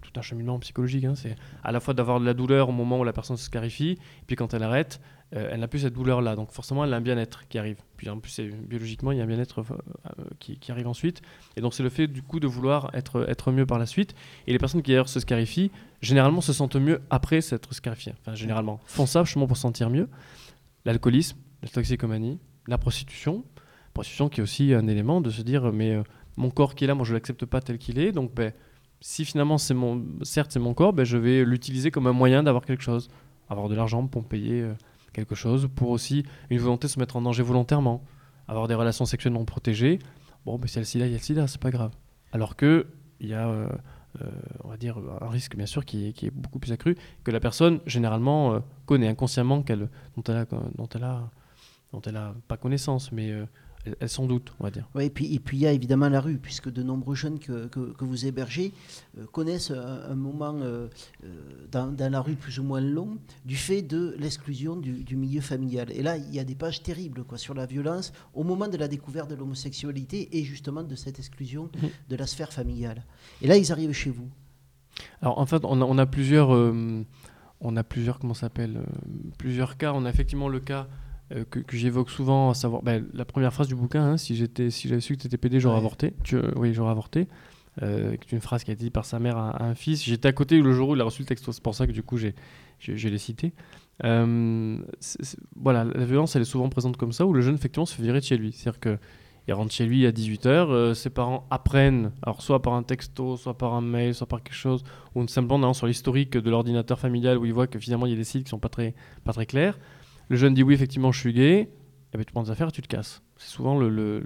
tout un cheminement psychologique. hein. C'est à la fois d'avoir de la douleur au moment où la personne se scarifie, et puis quand elle arrête, euh, elle n'a plus cette douleur-là. Donc forcément, elle a un bien-être qui arrive. Puis en plus, biologiquement, il y a un bien-être euh, qui, arrive ensuite. Et donc c'est le fait du coup de vouloir être, être mieux par la suite. Et les personnes qui d'ailleurs se scarifient, généralement se sentent mieux après s'être scarifiées. Enfin, généralement, font ça justement pour se sentir mieux. L'alcoolisme, la toxicomanie, la prostitution. Prostitution qui est aussi un élément de se dire, mais euh, mon corps qui est là, moi je l'accepte pas tel qu'il est. Donc ben, si finalement c'est mon, certes c'est mon corps, ben, je vais l'utiliser comme un moyen d'avoir quelque chose, avoir de l'argent pour payer quelque chose, pour aussi une volonté de se mettre en danger volontairement, avoir des relations si non protégées. Bon, ben, si elle le sida, il y a le sida, c'est pas grave. Alors que il y a, euh, euh, on va dire, un risque bien sûr qui est, qui est beaucoup plus accru que la personne généralement euh, connaît inconsciemment qu'elle, dont elle a, dont elle a, dont elle a pas connaissance, mais euh, elle, elle s'en doute, on va dire. Ouais, et puis et puis il y a évidemment la rue, puisque de nombreux jeunes que, que, que vous hébergez euh, connaissent un, un moment euh, euh, dans, dans la rue plus ou moins long du fait de l'exclusion du, du milieu familial. Et là, il y a des pages terribles quoi, sur la violence au moment de la découverte de l'homosexualité et justement de cette exclusion Mhm. de la sphère familiale. Et là, ils arrivent chez vous. Alors en fait, on a, on a plusieurs, euh, on a plusieurs, comment s'appelle, plusieurs cas. On a effectivement le cas euh, que, que j'évoque souvent, à savoir ben, la première phrase du bouquin. hein, si j'étais, si j'avais su que tu étais PD, j'aurais Ouais. avorté. Tu- euh, oui, j'aurais avorté. Euh, qui est une phrase qui a été dite par sa mère à, à un fils. J'étais à côté le jour où il a reçu le texto. C'est pour ça que du coup j'ai, les cité. Euh, c'est- c'est- voilà, la violence, elle est souvent présente comme ça, où le jeune effectivement se fait virer de chez lui. C'est-à-dire que il rentre chez lui à 18h, ses parents apprennent, alors soit par un texto, soit par un mail, soit par quelque chose, ou simplement en allant sur l'historique de l'ordinateur familial où il voit que finalement il y a des sites qui sont pas très, pas très clairs. Le jeune dit oui, effectivement, je suis gay, et ben, tu prends des affaires et tu te casses. C'est souvent le, le,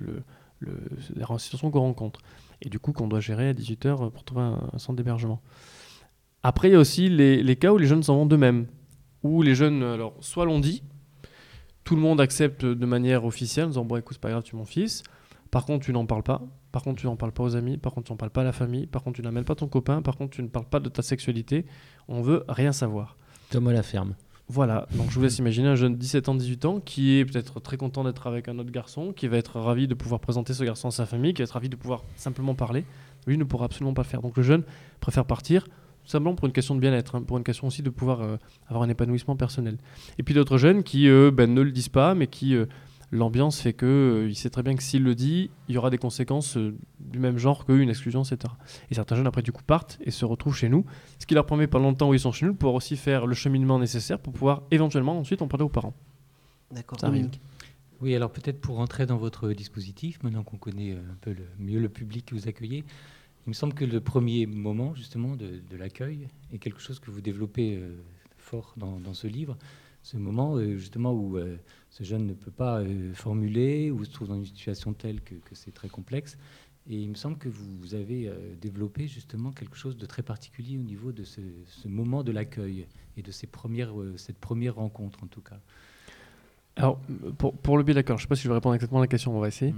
le, la situation qu'on rencontre. Et du coup, qu'on doit gérer à 18h pour trouver un, centre d'hébergement. Après, il y a aussi les, les cas où les jeunes s'en vont d'eux-mêmes. Où les jeunes, alors, soit l'ont dit, tout le monde accepte de manière officielle en disant Bon, écoute, c'est pas grave, tu es mon fils. Par contre, tu n'en parles pas. Par contre, tu n'en parles pas aux amis. Par contre, tu n'en parles pas à la famille. Par contre, tu n'amènes pas ton copain. Par contre, tu ne parles pas de ta sexualité. On veut rien savoir. Thomas la ferme. Voilà, donc je vous laisse imaginer un jeune de 17 ans, 18 ans qui est peut-être très content d'être avec un autre garçon, qui va être ravi de pouvoir présenter ce garçon à sa famille, qui va être ravi de pouvoir simplement parler. Lui ne pourra absolument pas le faire. Donc le jeune préfère partir simplement pour une question de bien-être, hein, pour une question aussi de pouvoir euh, avoir un épanouissement personnel. Et puis d'autres jeunes qui ben, ne le disent pas, mais qui euh, l'ambiance fait que euh, il sait très bien que s'il le dit, il y aura des conséquences euh, du même genre qu'une exclusion, etc. Et certains jeunes après du coup partent et se retrouvent chez nous, ce qui leur permet pendant le temps où ils sont chez nous de pouvoir aussi faire le cheminement nécessaire pour pouvoir éventuellement ensuite en parler aux parents. D'accord. Ça arrive. Dominique. Oui, alors peut-être pour rentrer dans votre dispositif, maintenant qu'on connaît euh, un peu le, mieux le public que vous accueillez, il me semble que le premier moment justement de, de l'accueil est quelque chose que vous développez euh, fort dans, dans ce livre. Ce moment euh, justement où euh, ce jeune ne peut pas euh, formuler, ou se trouve dans une situation telle que, que c'est très complexe. Et il me semble que vous avez euh, développé justement quelque chose de très particulier au niveau de ce, ce moment de l'accueil et de ces premières, euh, cette première rencontre en tout cas. Alors, pour, pour le biais de l'accueil, je ne sais pas si je vais répondre exactement à la question, on va essayer.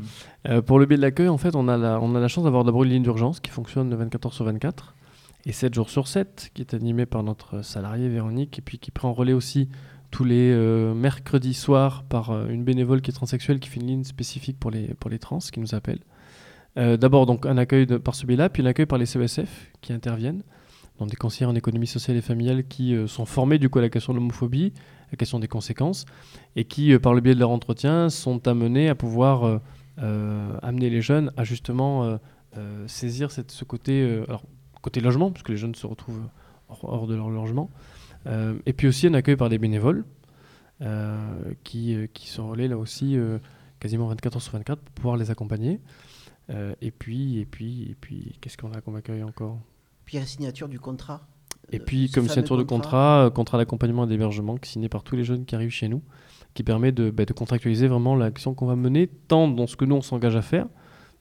Euh, pour le biais de l'accueil, en fait, on a la, on a la chance d'avoir d'abord une ligne d'urgence qui fonctionne 24 heures sur 24 et 7 jours sur 7, qui est animée par notre salarié Véronique, et puis qui prend relais aussi tous les euh, mercredis soirs par euh, une bénévole qui est transsexuelle, qui fait une ligne spécifique pour les, pour les trans, qui nous appelle. Euh, d'abord, donc, un accueil par ce biais-là, puis un accueil par les CESF qui interviennent, donc des conseillers en économie sociale et familiale qui sont formés du coup à la question de l'homophobie, la question des conséquences, et qui, par le biais de leur entretien, sont amenés à pouvoir amener les jeunes à justement saisir cette, ce côté, alors, côté logement, parce que les jeunes se retrouvent hors, de leur logement, et puis aussi un accueil par des bénévoles, euh, qui, euh, qui se relaient là aussi euh, quasiment 24 heures sur 24 pour pouvoir les accompagner. Euh, et puis, et puis, et puis, qu'est-ce qu'on a comme accueil encore? Puis la signature du contrat. Et euh, puis, comme signature de contrat, euh, contrat d'accompagnement et d'hébergement signé par tous les jeunes qui arrivent chez nous, qui permet de, bah, de contractualiser vraiment l'action qu'on va mener, tant dans ce que nous on s'engage à faire, euh,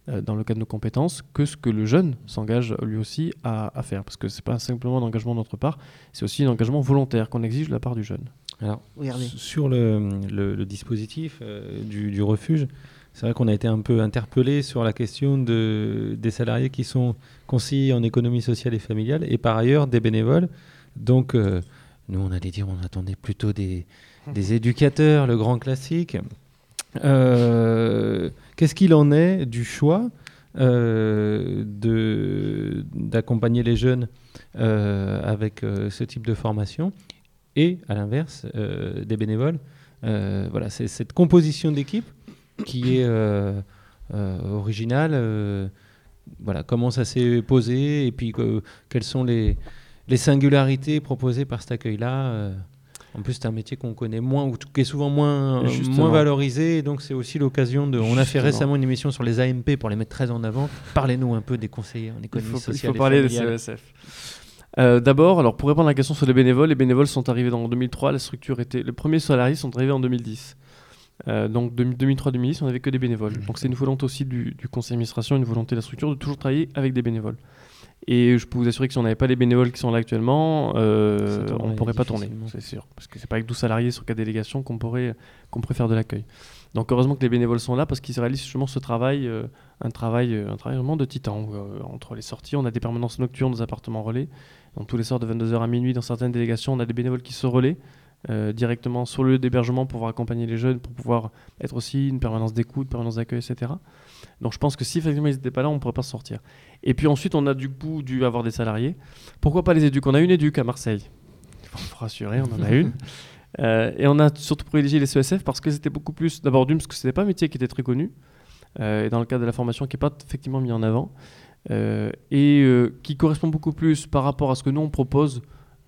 dans le cadre de nos compétences, que ce que le jeune s'engage lui aussi à, à faire. Parce que c'est pas simplement un engagement de notre part, c'est aussi un engagement volontaire qu'on exige de la part du jeune. Alors, Regardez. sur le, le- le dispositif euh, du, du refuge, c'est vrai qu'on a été un peu interpellé sur la question de, des salariés qui sont conseillers en économie sociale et familiale et par ailleurs des bénévoles. Donc, euh, nous, on allait dire, on attendait plutôt des, des éducateurs, le grand classique. Euh, Qu'est-ce qu'il en est du choix euh, d'accompagner les jeunes euh, avec ce type de formation et à l'inverse des bénévoles? Voilà, c'est cette composition d'équipe qui est originale. voilà, comment ça s'est posé et puis que- quelles sont les, les singularités proposées par cet accueil-là. En plus, c'est un métier qu'on connaît moins ou qui est souvent moins, euh, valorisé. Donc, c'est aussi l'occasion de. On a fait récemment une émission sur les AMP pour les mettre très en avant. Parlez-nous un peu des conseillers en Il économie faut, il sociale. faut et parler des familiale. CESF. Euh, D'abord, alors pour répondre à la question sur les bénévoles, les bénévoles sont arrivés en 2003. La structure était, les premiers salariés sont arrivés en 2010. Euh, donc 2003-2010, on n'avait que des bénévoles. Donc c'est une volonté aussi du, du conseil d'administration, une volonté de la structure de toujours travailler avec des bénévoles. Et je peux vous assurer que si on n'avait pas les bénévoles qui sont là actuellement, euh, on ne pourrait pas tourner, c'est sûr. Parce que c'est pas avec 12 salariés sur 4 délégations qu'on pourrait, qu'on pourrait faire de l'accueil. Donc heureusement que les bénévoles sont là parce qu'ils réalisent justement ce travail, euh, un travail, euh, un travail vraiment de titan. Euh, entre les sorties, on a des permanences nocturnes des appartements relais. Dans tous les soirs de 22h à minuit, dans certaines délégations, on a des bénévoles qui se relaient euh, directement sur le lieu d'hébergement pour pouvoir accompagner les jeunes, pour pouvoir être aussi une permanence d'écoute, permanence d'accueil, etc. Donc je pense que si effectivement ils n'étaient pas là, on ne pourrait pas sortir. Et puis ensuite, on a du coup dû avoir des salariés. Pourquoi pas les éduques On a une éduque à Marseille. Il faut vous rassurer, on en a une. Euh, et on a surtout privilégié les CESF parce que c'était beaucoup plus. D'abord, d'une, parce que ce n'était pas un métier qui était très connu. euh, et dans le cadre de la formation, qui n'est pas effectivement mis en avant. euh, et qui correspond beaucoup plus par rapport à ce que nous on propose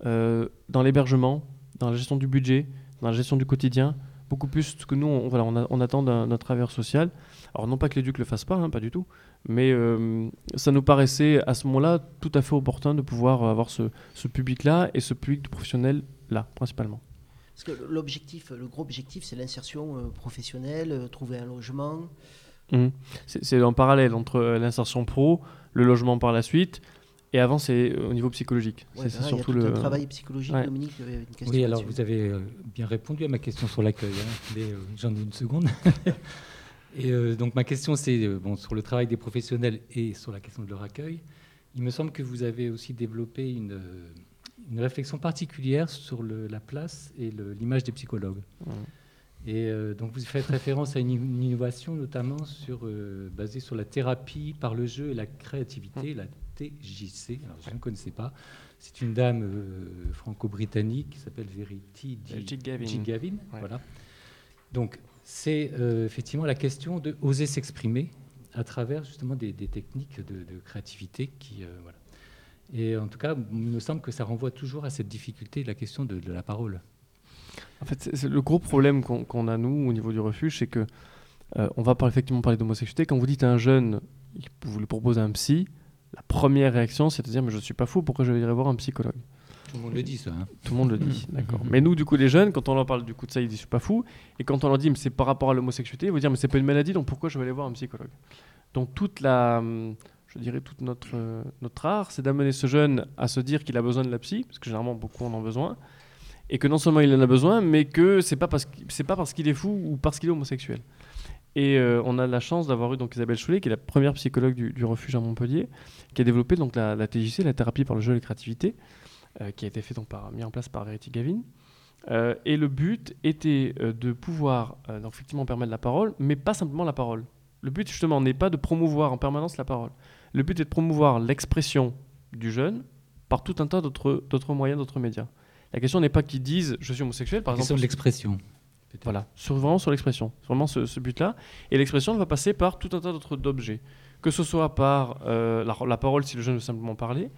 dans l'hébergement, dans la gestion du budget, dans la gestion du quotidien, beaucoup plus ce que nous on, voilà, on, a- on attend d'un travailleur social. Alors non pas que l'éduc le fasse pas, hein, pas du tout, mais euh, ça nous paraissait à ce moment-là tout à fait opportun de pouvoir avoir ce, ce public-là et ce public de professionnels-là, principalement. Parce que l'objectif, le gros objectif, c'est l'insertion euh, professionnelle, euh, trouver un logement. Mhm. C'est en parallèle entre l'insertion pro, le logement par la suite, et avant c'est au niveau psychologique. Ouais, c'est surtout tout le un travail psychologique, Ouais. Dominique, avait une question Oui, alors vous avez euh, bien répondu à ma question sur l'accueil. hein. Euh, J'en ai une seconde. et euh, donc ma question, c'est euh, bon, sur le travail des professionnels et sur la question de leur accueil. Il me semble que vous avez aussi développé une, euh, une réflexion particulière sur le- la place et l'image des psychologues. Et euh, donc vous faites référence à une, une innovation notamment sur, basée sur la thérapie par le jeu et la créativité, la TJC. Alors je ne connaissais pas. C'est une dame franco-britannique qui s'appelle Verity G- G. Gavin. G. Gavin, Ouais. Voilà. Donc c'est euh, effectivement la question de oser s'exprimer à travers justement des, techniques de, créativité qui euh, voilà. Et en tout cas, il me semble que ça renvoie toujours à cette difficulté de la question de, la parole. En fait, le gros problème qu'on a, nous, au niveau du refuge, c'est que euh, on va par- effectivement parler d'homosexualité. Quand vous dites à un jeune, vous lui proposez un psy, la première réaction, c'est de dire Mais je ne suis pas fou, pourquoi je vais aller voir un psychologue? Tout le monde le dit, ça. hein. Tout le monde le dit, d'accord. Mais nous, du coup, les jeunes, quand on leur parle du coup de ça, ils disent Je suis pas fou. Et quand on leur dit Mais c'est par rapport à l'homosexualité, ils vont dire Mais c'est pas une maladie, donc pourquoi je vais aller voir un psychologue? Donc, toute la. Je dirais toute notre, euh, notre art, c'est d'amener ce jeune à se dire qu'il a besoin de la psy, parce que généralement beaucoup en ont besoin, et que non seulement il en a besoin, mais que c'est pas parce c'est pas parce qu'il est fou ou parce qu'il est homosexuel. Et euh, on a la chance d'avoir eu donc Isabelle Choulet, qui est la première psychologue du, du refuge à Montpellier, qui a développé donc la, la TJC, la thérapie par le jeu et la créativité, euh, qui a été fait donc par, mis en place par Verity Gavin. Euh, et le but était euh, de pouvoir euh, donc effectivement permettre la parole, mais pas simplement la parole. Le but justement n'est pas de promouvoir en permanence la parole. Le but est de promouvoir l'expression du jeune par tout un tas d'autres moyens, d'autres médias. La question n'est pas qu'ils disent je suis homosexuel, par La exemple. de l'expression. Voilà, sur, vraiment sur l'expression. C'est vraiment ce, ce but-là. Et l'expression va passer par tout un tas d'autres d'objets. Que ce soit par euh, la, la parole si le jeune veut simplement parler.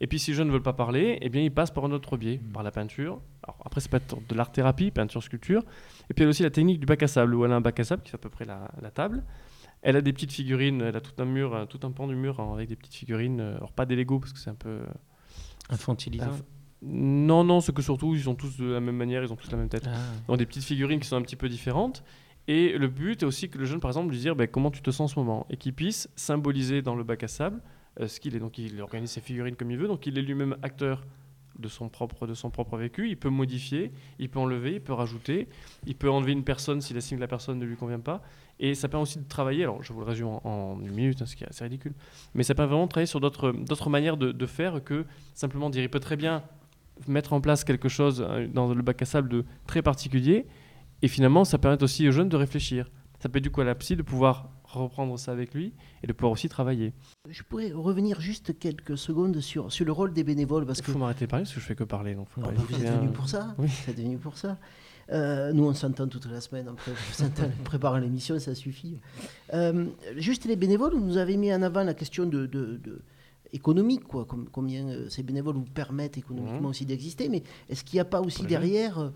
Et puis si le jeune ne veut pas parler, eh bien il passe par un autre biais, par la peinture. alors après, c'est pas tant de l'art-thérapie, peinture, sculpture. Et puis elle a aussi la technique du bac à sable, où elle a un bac à sable qui fait à peu près la, la table. Elle a des petites figurines, elle a tout un mur, euh, tout un pan du mur hein, avec des petites figurines. euh, Alors pas des Lego parce que c'est un peu. euh, Infantilisant. Inf- Non, non, c'est que surtout ils sont tous de la même manière, ils ont tous la même tête. Ah. Ils ont des petites figurines qui sont un petit peu différentes. Et le but est aussi que le jeune, par exemple, lui dire ben, comment tu te sens en ce moment? Et qu'il puisse symboliser dans le bac à sable euh, ce qu'il est. Donc il organise ses figurines comme il veut, donc il est lui-même acteur de son propre de son propre vécu. Il peut modifier, il peut enlever, il peut rajouter, il peut enlever une personne s'il estime que la personne ne lui convient pas. Et ça permet aussi de travailler. Alors je vous le résume en, une minute, hein, ce qui est assez ridicule, mais ça permet vraiment de travailler sur d'autres d'autres manières de, de faire que simplement dire. Il peut très bien mettre en place quelque chose euh, dans le bac à sable de très particulier. Et finalement, ça permet aussi aux jeunes de réfléchir. Ça peut du coup à la psy de pouvoir reprendre ça avec lui et de pouvoir aussi travailler. Je pourrais revenir juste quelques secondes sur, sur le rôle des bénévoles parce Il que faut m'arrêter de parler parce que je fais que parler. Donc faut Ah pas bah, vous êtes venu pour ça. Oui. Vous êtes venu pour ça. Euh, nous, on s'entend toute la semaine. Après, on préparant l'émission, ça suffit. Euh, juste les bénévoles, vous nous avez mis en avant la question de, de- de- économique, quoi. com- combien euh, ces bénévoles vous permettent économiquement Mhm. aussi d'exister. Mais est-ce qu'il n'y a pas aussi derrière euh,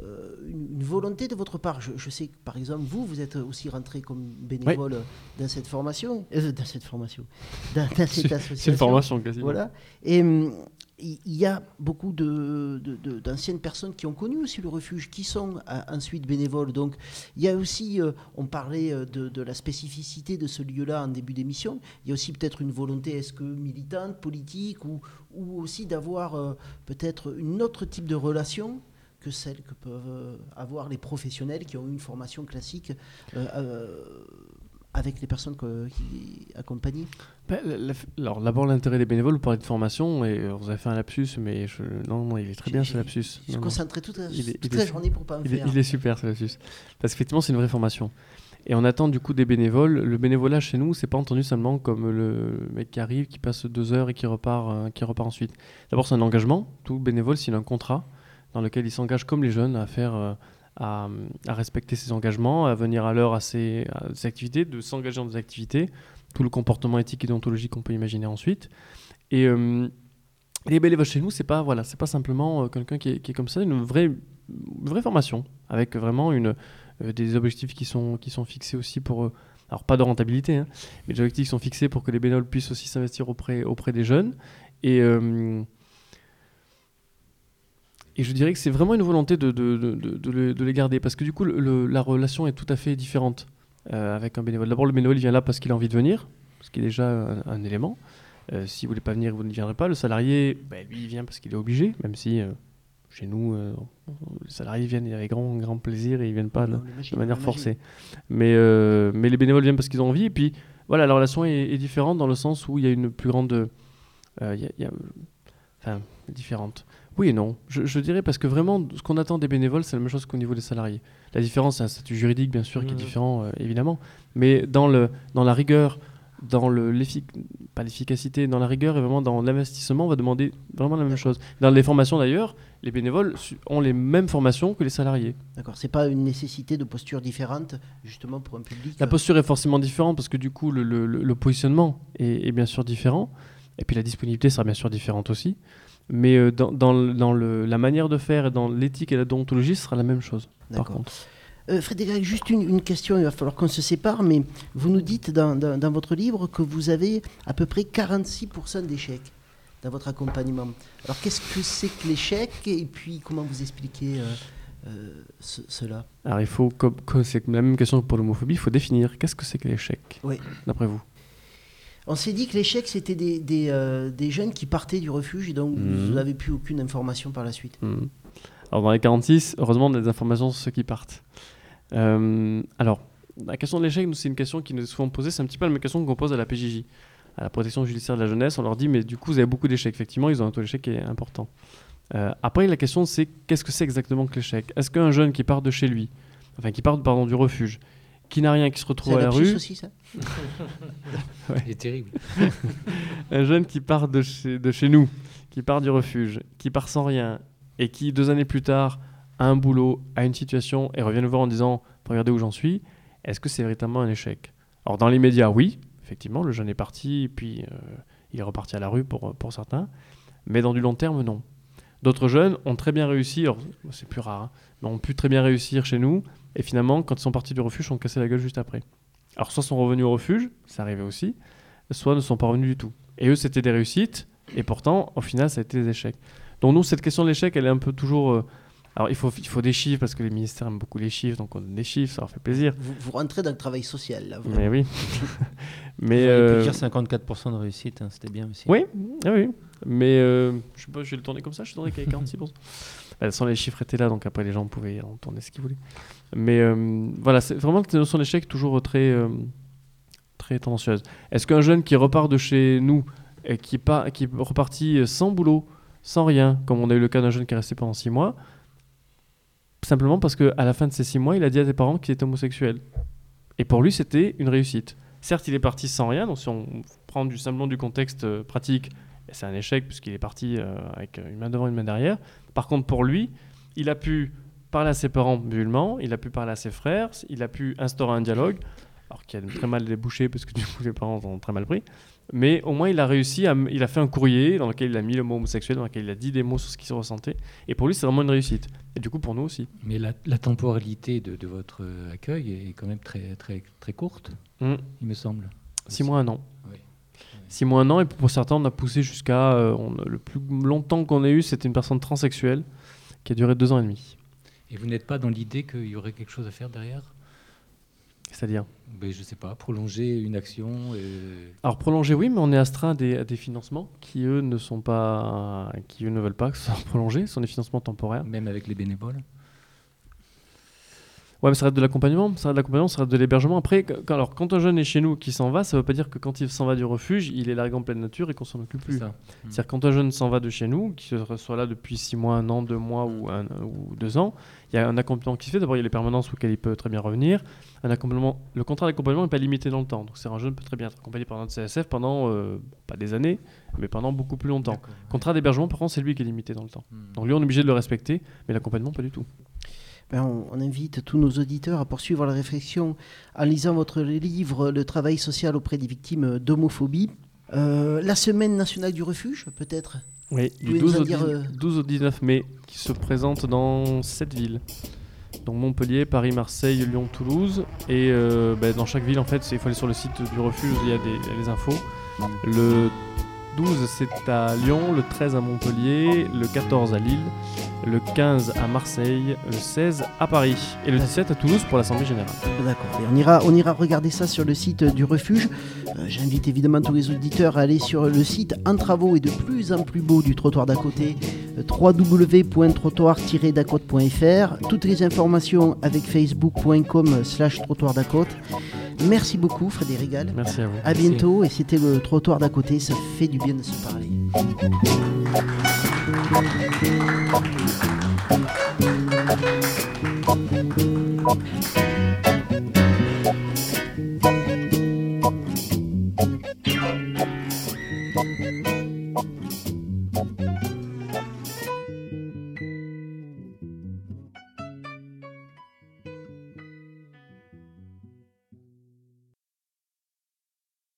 une, une volonté de votre part je, je sais que par exemple, vous, vous êtes aussi rentré comme bénévole dans cette formation, euh, dans cette formation, dans, dans cette association. c'est une formation, quasiment. Voilà. Et hum, il y a beaucoup de- de- de- d'anciennes personnes qui ont connu aussi le refuge, qui sont euh, ensuite bénévoles. Donc il y a aussi, euh, on parlait euh, de, de la spécificité de ce lieu-là en début d'émission, il y a aussi peut-être une volonté, est-ce que militante, politique, ou, ou aussi d'avoir euh, peut-être une autre type de relation que celle que peuvent euh, avoir les professionnels qui ont eu une formation classique euh, euh, avec les personnes que- qui accompagnent. Ben, la- alors d'abord l'intérêt des bénévoles, vous parlez de formation et vous avez fait un lapsus, mais je, non, non, il est très bien ce lapsus. je concentrais toute la- Il est- toute la est- journée pour pas en il est- faire. Il est super ce lapsus. Parce qu'effectivement c'est une vraie formation. Et on attend du coup des bénévoles. Le bénévolat chez nous, c'est pas entendu seulement comme le mec qui arrive, qui passe deux heures et qui repart, euh, qui repart ensuite. D'abord c'est un engagement. Tout bénévole, s'il a un contrat dans lequel il s'engage comme les jeunes à faire, euh, à, à respecter ses engagements, à venir à l'heure à ses, activités, de s'engager dans des activités, tout le comportement éthique et déontologique qu'on peut imaginer ensuite. Et euh, les bénévoles chez nous, c'est pas voilà, c'est pas simplement euh, quelqu'un qui est, comme ça, une vraie, une vraie formation avec vraiment une, des objectifs qui sont, qui sont fixés aussi pour. Alors pas de rentabilité, hein, mais des objectifs sont fixés pour que les bénévoles puissent aussi s'investir auprès, auprès des jeunes. Et, et je dirais que c'est vraiment une volonté de, de, de, les, de les garder, parce que du coup, le- la relation est tout à fait différente euh, avec un bénévole. D'abord, le bénévole il vient là parce qu'il a envie de venir, parce qu'il est déjà un, un élément. Euh, S'il ne voulait pas venir, vous ne viendrez pas. Le salarié, ben, lui, il vient parce qu'il est obligé, même si euh, chez nous, euh, les salariés viennent avec grand, grand plaisir et ils ne viennent pas de, manière forcée. Mais, mais les bénévoles viennent parce qu'ils ont envie. Et puis, voilà, la relation est, est différente dans le sens où il y a une plus grande. il y a- il y a- enfin, différente. Oui et non. Je, je dirais parce que vraiment, ce qu'on attend des bénévoles, c'est la même chose qu'au niveau des salariés. La différence, c'est un statut juridique, bien sûr, qui est Mhm. différent, euh, évidemment. Mais dans, le, dans la rigueur, dans le, l'effic- pas l'efficacité, dans la rigueur et vraiment dans l'investissement, on va demander vraiment la même chose. Dans les formations d'ailleurs, les bénévoles ont les mêmes formations que les salariés. D'accord, c'est pas une nécessité de posture différente, justement pour un public. La euh, posture est forcément différente parce que du coup, le, le- le- le positionnement est, est bien sûr différent. Et puis la disponibilité sera bien sûr différente aussi. Mais euh, dans, dans le- dans le- la manière de faire et dans l'éthique et la déontologie, ce sera la même chose. Par contre. Euh, Frédéric, juste une, une question, il va falloir qu'on se sépare, mais vous nous dites dans, dans- dans votre livre que vous avez à peu près 46% d'échecs dans votre accompagnement. Alors qu'est-ce que c'est que l'échec et puis comment vous expliquez euh, euh, ce- cela? Alors il faut, c'est la même question que pour l'homophobie, il faut définir qu'est-ce que c'est que l'échec, Oui. d'après vous? On s'est dit que l'échec, c'était des, des, euh, des jeunes qui partaient du refuge et donc Mhm. vous n'avez plus aucune information par la suite. Mhm. Alors dans les 46, heureusement, on a des informations sur ceux qui partent. Euh, alors, la question de l'échec, c'est une question qui nous est souvent posée, c'est un petit peu la même question qu'on pose à la PJJ, à la protection judiciaire de la jeunesse. On leur dit, mais du coup, vous avez beaucoup d'échecs. Effectivement, ils ont un taux d'échec qui est important. Euh, après, la question, c'est qu'est-ce que c'est exactement que l'échec? Est-ce qu'un jeune qui part de chez lui, enfin qui part pardon, du refuge, qui n'a rien, qui se retrouve à un la rue, aussi, ça Ouais. Il est terrible. un jeune qui part de chez, de chez nous, qui part du refuge, qui part sans rien, et qui, deux années plus tard, a un boulot, a une situation, et revient nous voir en disant Regardez où j'en suis, est-ce que c'est véritablement un échec? Alors, dans les médias, oui, effectivement, le jeune est parti, et puis euh, il est reparti à la rue pour, pour certains, mais dans du long terme, non. D'autres jeunes ont très bien réussi, c'est plus rare, hein, mais ont pu très bien réussir chez nous, et finalement, quand ils sont partis du refuge, sont cassés la gueule juste après. Alors, soit sont revenus au refuge, ça arrivait aussi, soit ne sont pas revenus du tout. Et eux, c'était des réussites, et pourtant, au final, ça a été des échecs. Donc, nous, cette question de l'échec, elle est un peu toujours. euh, alors, il faut, il faut des chiffres, parce que les ministères aiment beaucoup les chiffres, donc on donne des chiffres, ça leur fait plaisir. Vous, vous rentrez dans le travail social, là. vraiment. Mais oui. Mais. Euh, dire 54% de réussite, hein, c'était bien aussi. Oui, ah oui. Mais euh, je sais pas, je vais le tourner comme ça, je tournerai qu'avec 46%. Bah, sans les chiffres étaient là, donc après les gens pouvaient en tourner ce qu'ils voulaient. Mais euh, voilà, c'est vraiment cette notion d'échec toujours très, euh, très tendancieuse. Est-ce qu'un jeune qui repart de chez nous, et qui, pas, qui est reparti sans boulot, sans rien, comme on a eu le cas d'un jeune qui est resté pendant six mois, simplement parce qu'à la fin de ces six mois, il a dit à ses parents qu'il était homosexuel. Et pour lui, c'était une réussite. Certes, il est parti sans rien, donc si on prend du, simplement du contexte euh, pratique, c'est un échec puisqu'il est parti euh, avec une main devant, une main derrière. Par contre, pour lui, il a pu parler à ses parents musulmans, il a pu parler à ses frères, il a pu instaurer un dialogue, alors qui a très mal débouché parce que du coup les parents ont très mal pris. Mais au moins, il a réussi, à, il a fait un courrier dans lequel il a mis le mot homosexuel, dans lequel il a dit des mots sur ce qu'il se ressentait. Et pour lui, c'est vraiment une réussite. Et du coup, pour nous aussi. Mais la, la temporalité de, de votre euh, accueil est quand même très, très, très courte, Mm. il me semble. Six mois, un an. Oui. Six mois, un an, et pour certains, on a poussé jusqu'à. euh, le plus longtemps qu'on ait eu, c'était une personne transsexuelle qui a duré deux ans et demi. Et vous n'êtes pas dans l'idée qu'il y aurait quelque chose à faire derrière? C'est-à-dire? Ben, Je sais pas, prolonger une action et... Alors prolonger, oui, mais on est astreint à des, à des financements qui, eux, ne sont pas. qui, eux, ne veulent pas que ce soit prolongé. Ce sont des financements temporaires. Même avec les bénévoles? Ouais, mais ça reste de l'accompagnement, ça reste de l'accompagnement, ça reste de l'hébergement. Après, quand, alors, quand un jeune est chez nous qui s'en va, ça veut pas dire que quand il s'en va du refuge, il est largué en pleine nature et qu'on s'en occupe plus. ça. Mm. C'est-à-dire quand un jeune s'en va de chez nous, qu'il soit là depuis 6 mois, un an, deux mois ou, un, ou deux ans, il y a un accompagnement qui se fait. D'abord, il y a les permanences auxquelles il peut très bien revenir. Un accompagnement, le contrat d'accompagnement n'est pas limité dans le temps. Donc, c'est un jeune peut très bien être accompagné par notre CSF pendant, euh, pas des années, mais pendant beaucoup plus longtemps. Contrat d'hébergement, par contre, c'est lui qui est limité dans le temps. Donc, lui, on est obligé de le respecter, mais l'accompagnement, pas du tout. Ben, on, on invite tous nos auditeurs à poursuivre la réflexion en lisant votre livre Le travail social auprès des victimes d'homophobie. Euh, la semaine nationale du refuge, peut-être? Oui, du pouvez nous 12 en au, dire, 10 euh, 12 au 19 mai, qui se présente dans 7 villes. Donc Montpellier, Paris, Marseille, Lyon, Toulouse. Et euh, ben, dans chaque ville, en fait, il faut aller sur le site du refuge, il y a des, il y a les infos. Le 12, c'est à Lyon, le 13 à Montpellier, le 14 à Lille, le 15 à Marseille, le 16 à Paris et le 17 à Toulouse pour l'Assemblée Générale. D'accord. On ira, regarder ça sur le site du refuge. Euh, J'invite évidemment tous les auditeurs à aller sur le site en travaux et de plus en plus beau du trottoir d'à côté, euh, www.trottoir-dacote.fr. Toutes les informations avec facebook.com slash trottoir. Merci beaucoup Frédéric Gall. Merci à vous. À bientôt et c'était le trottoir d'à côté, ça fait du bien de se parler.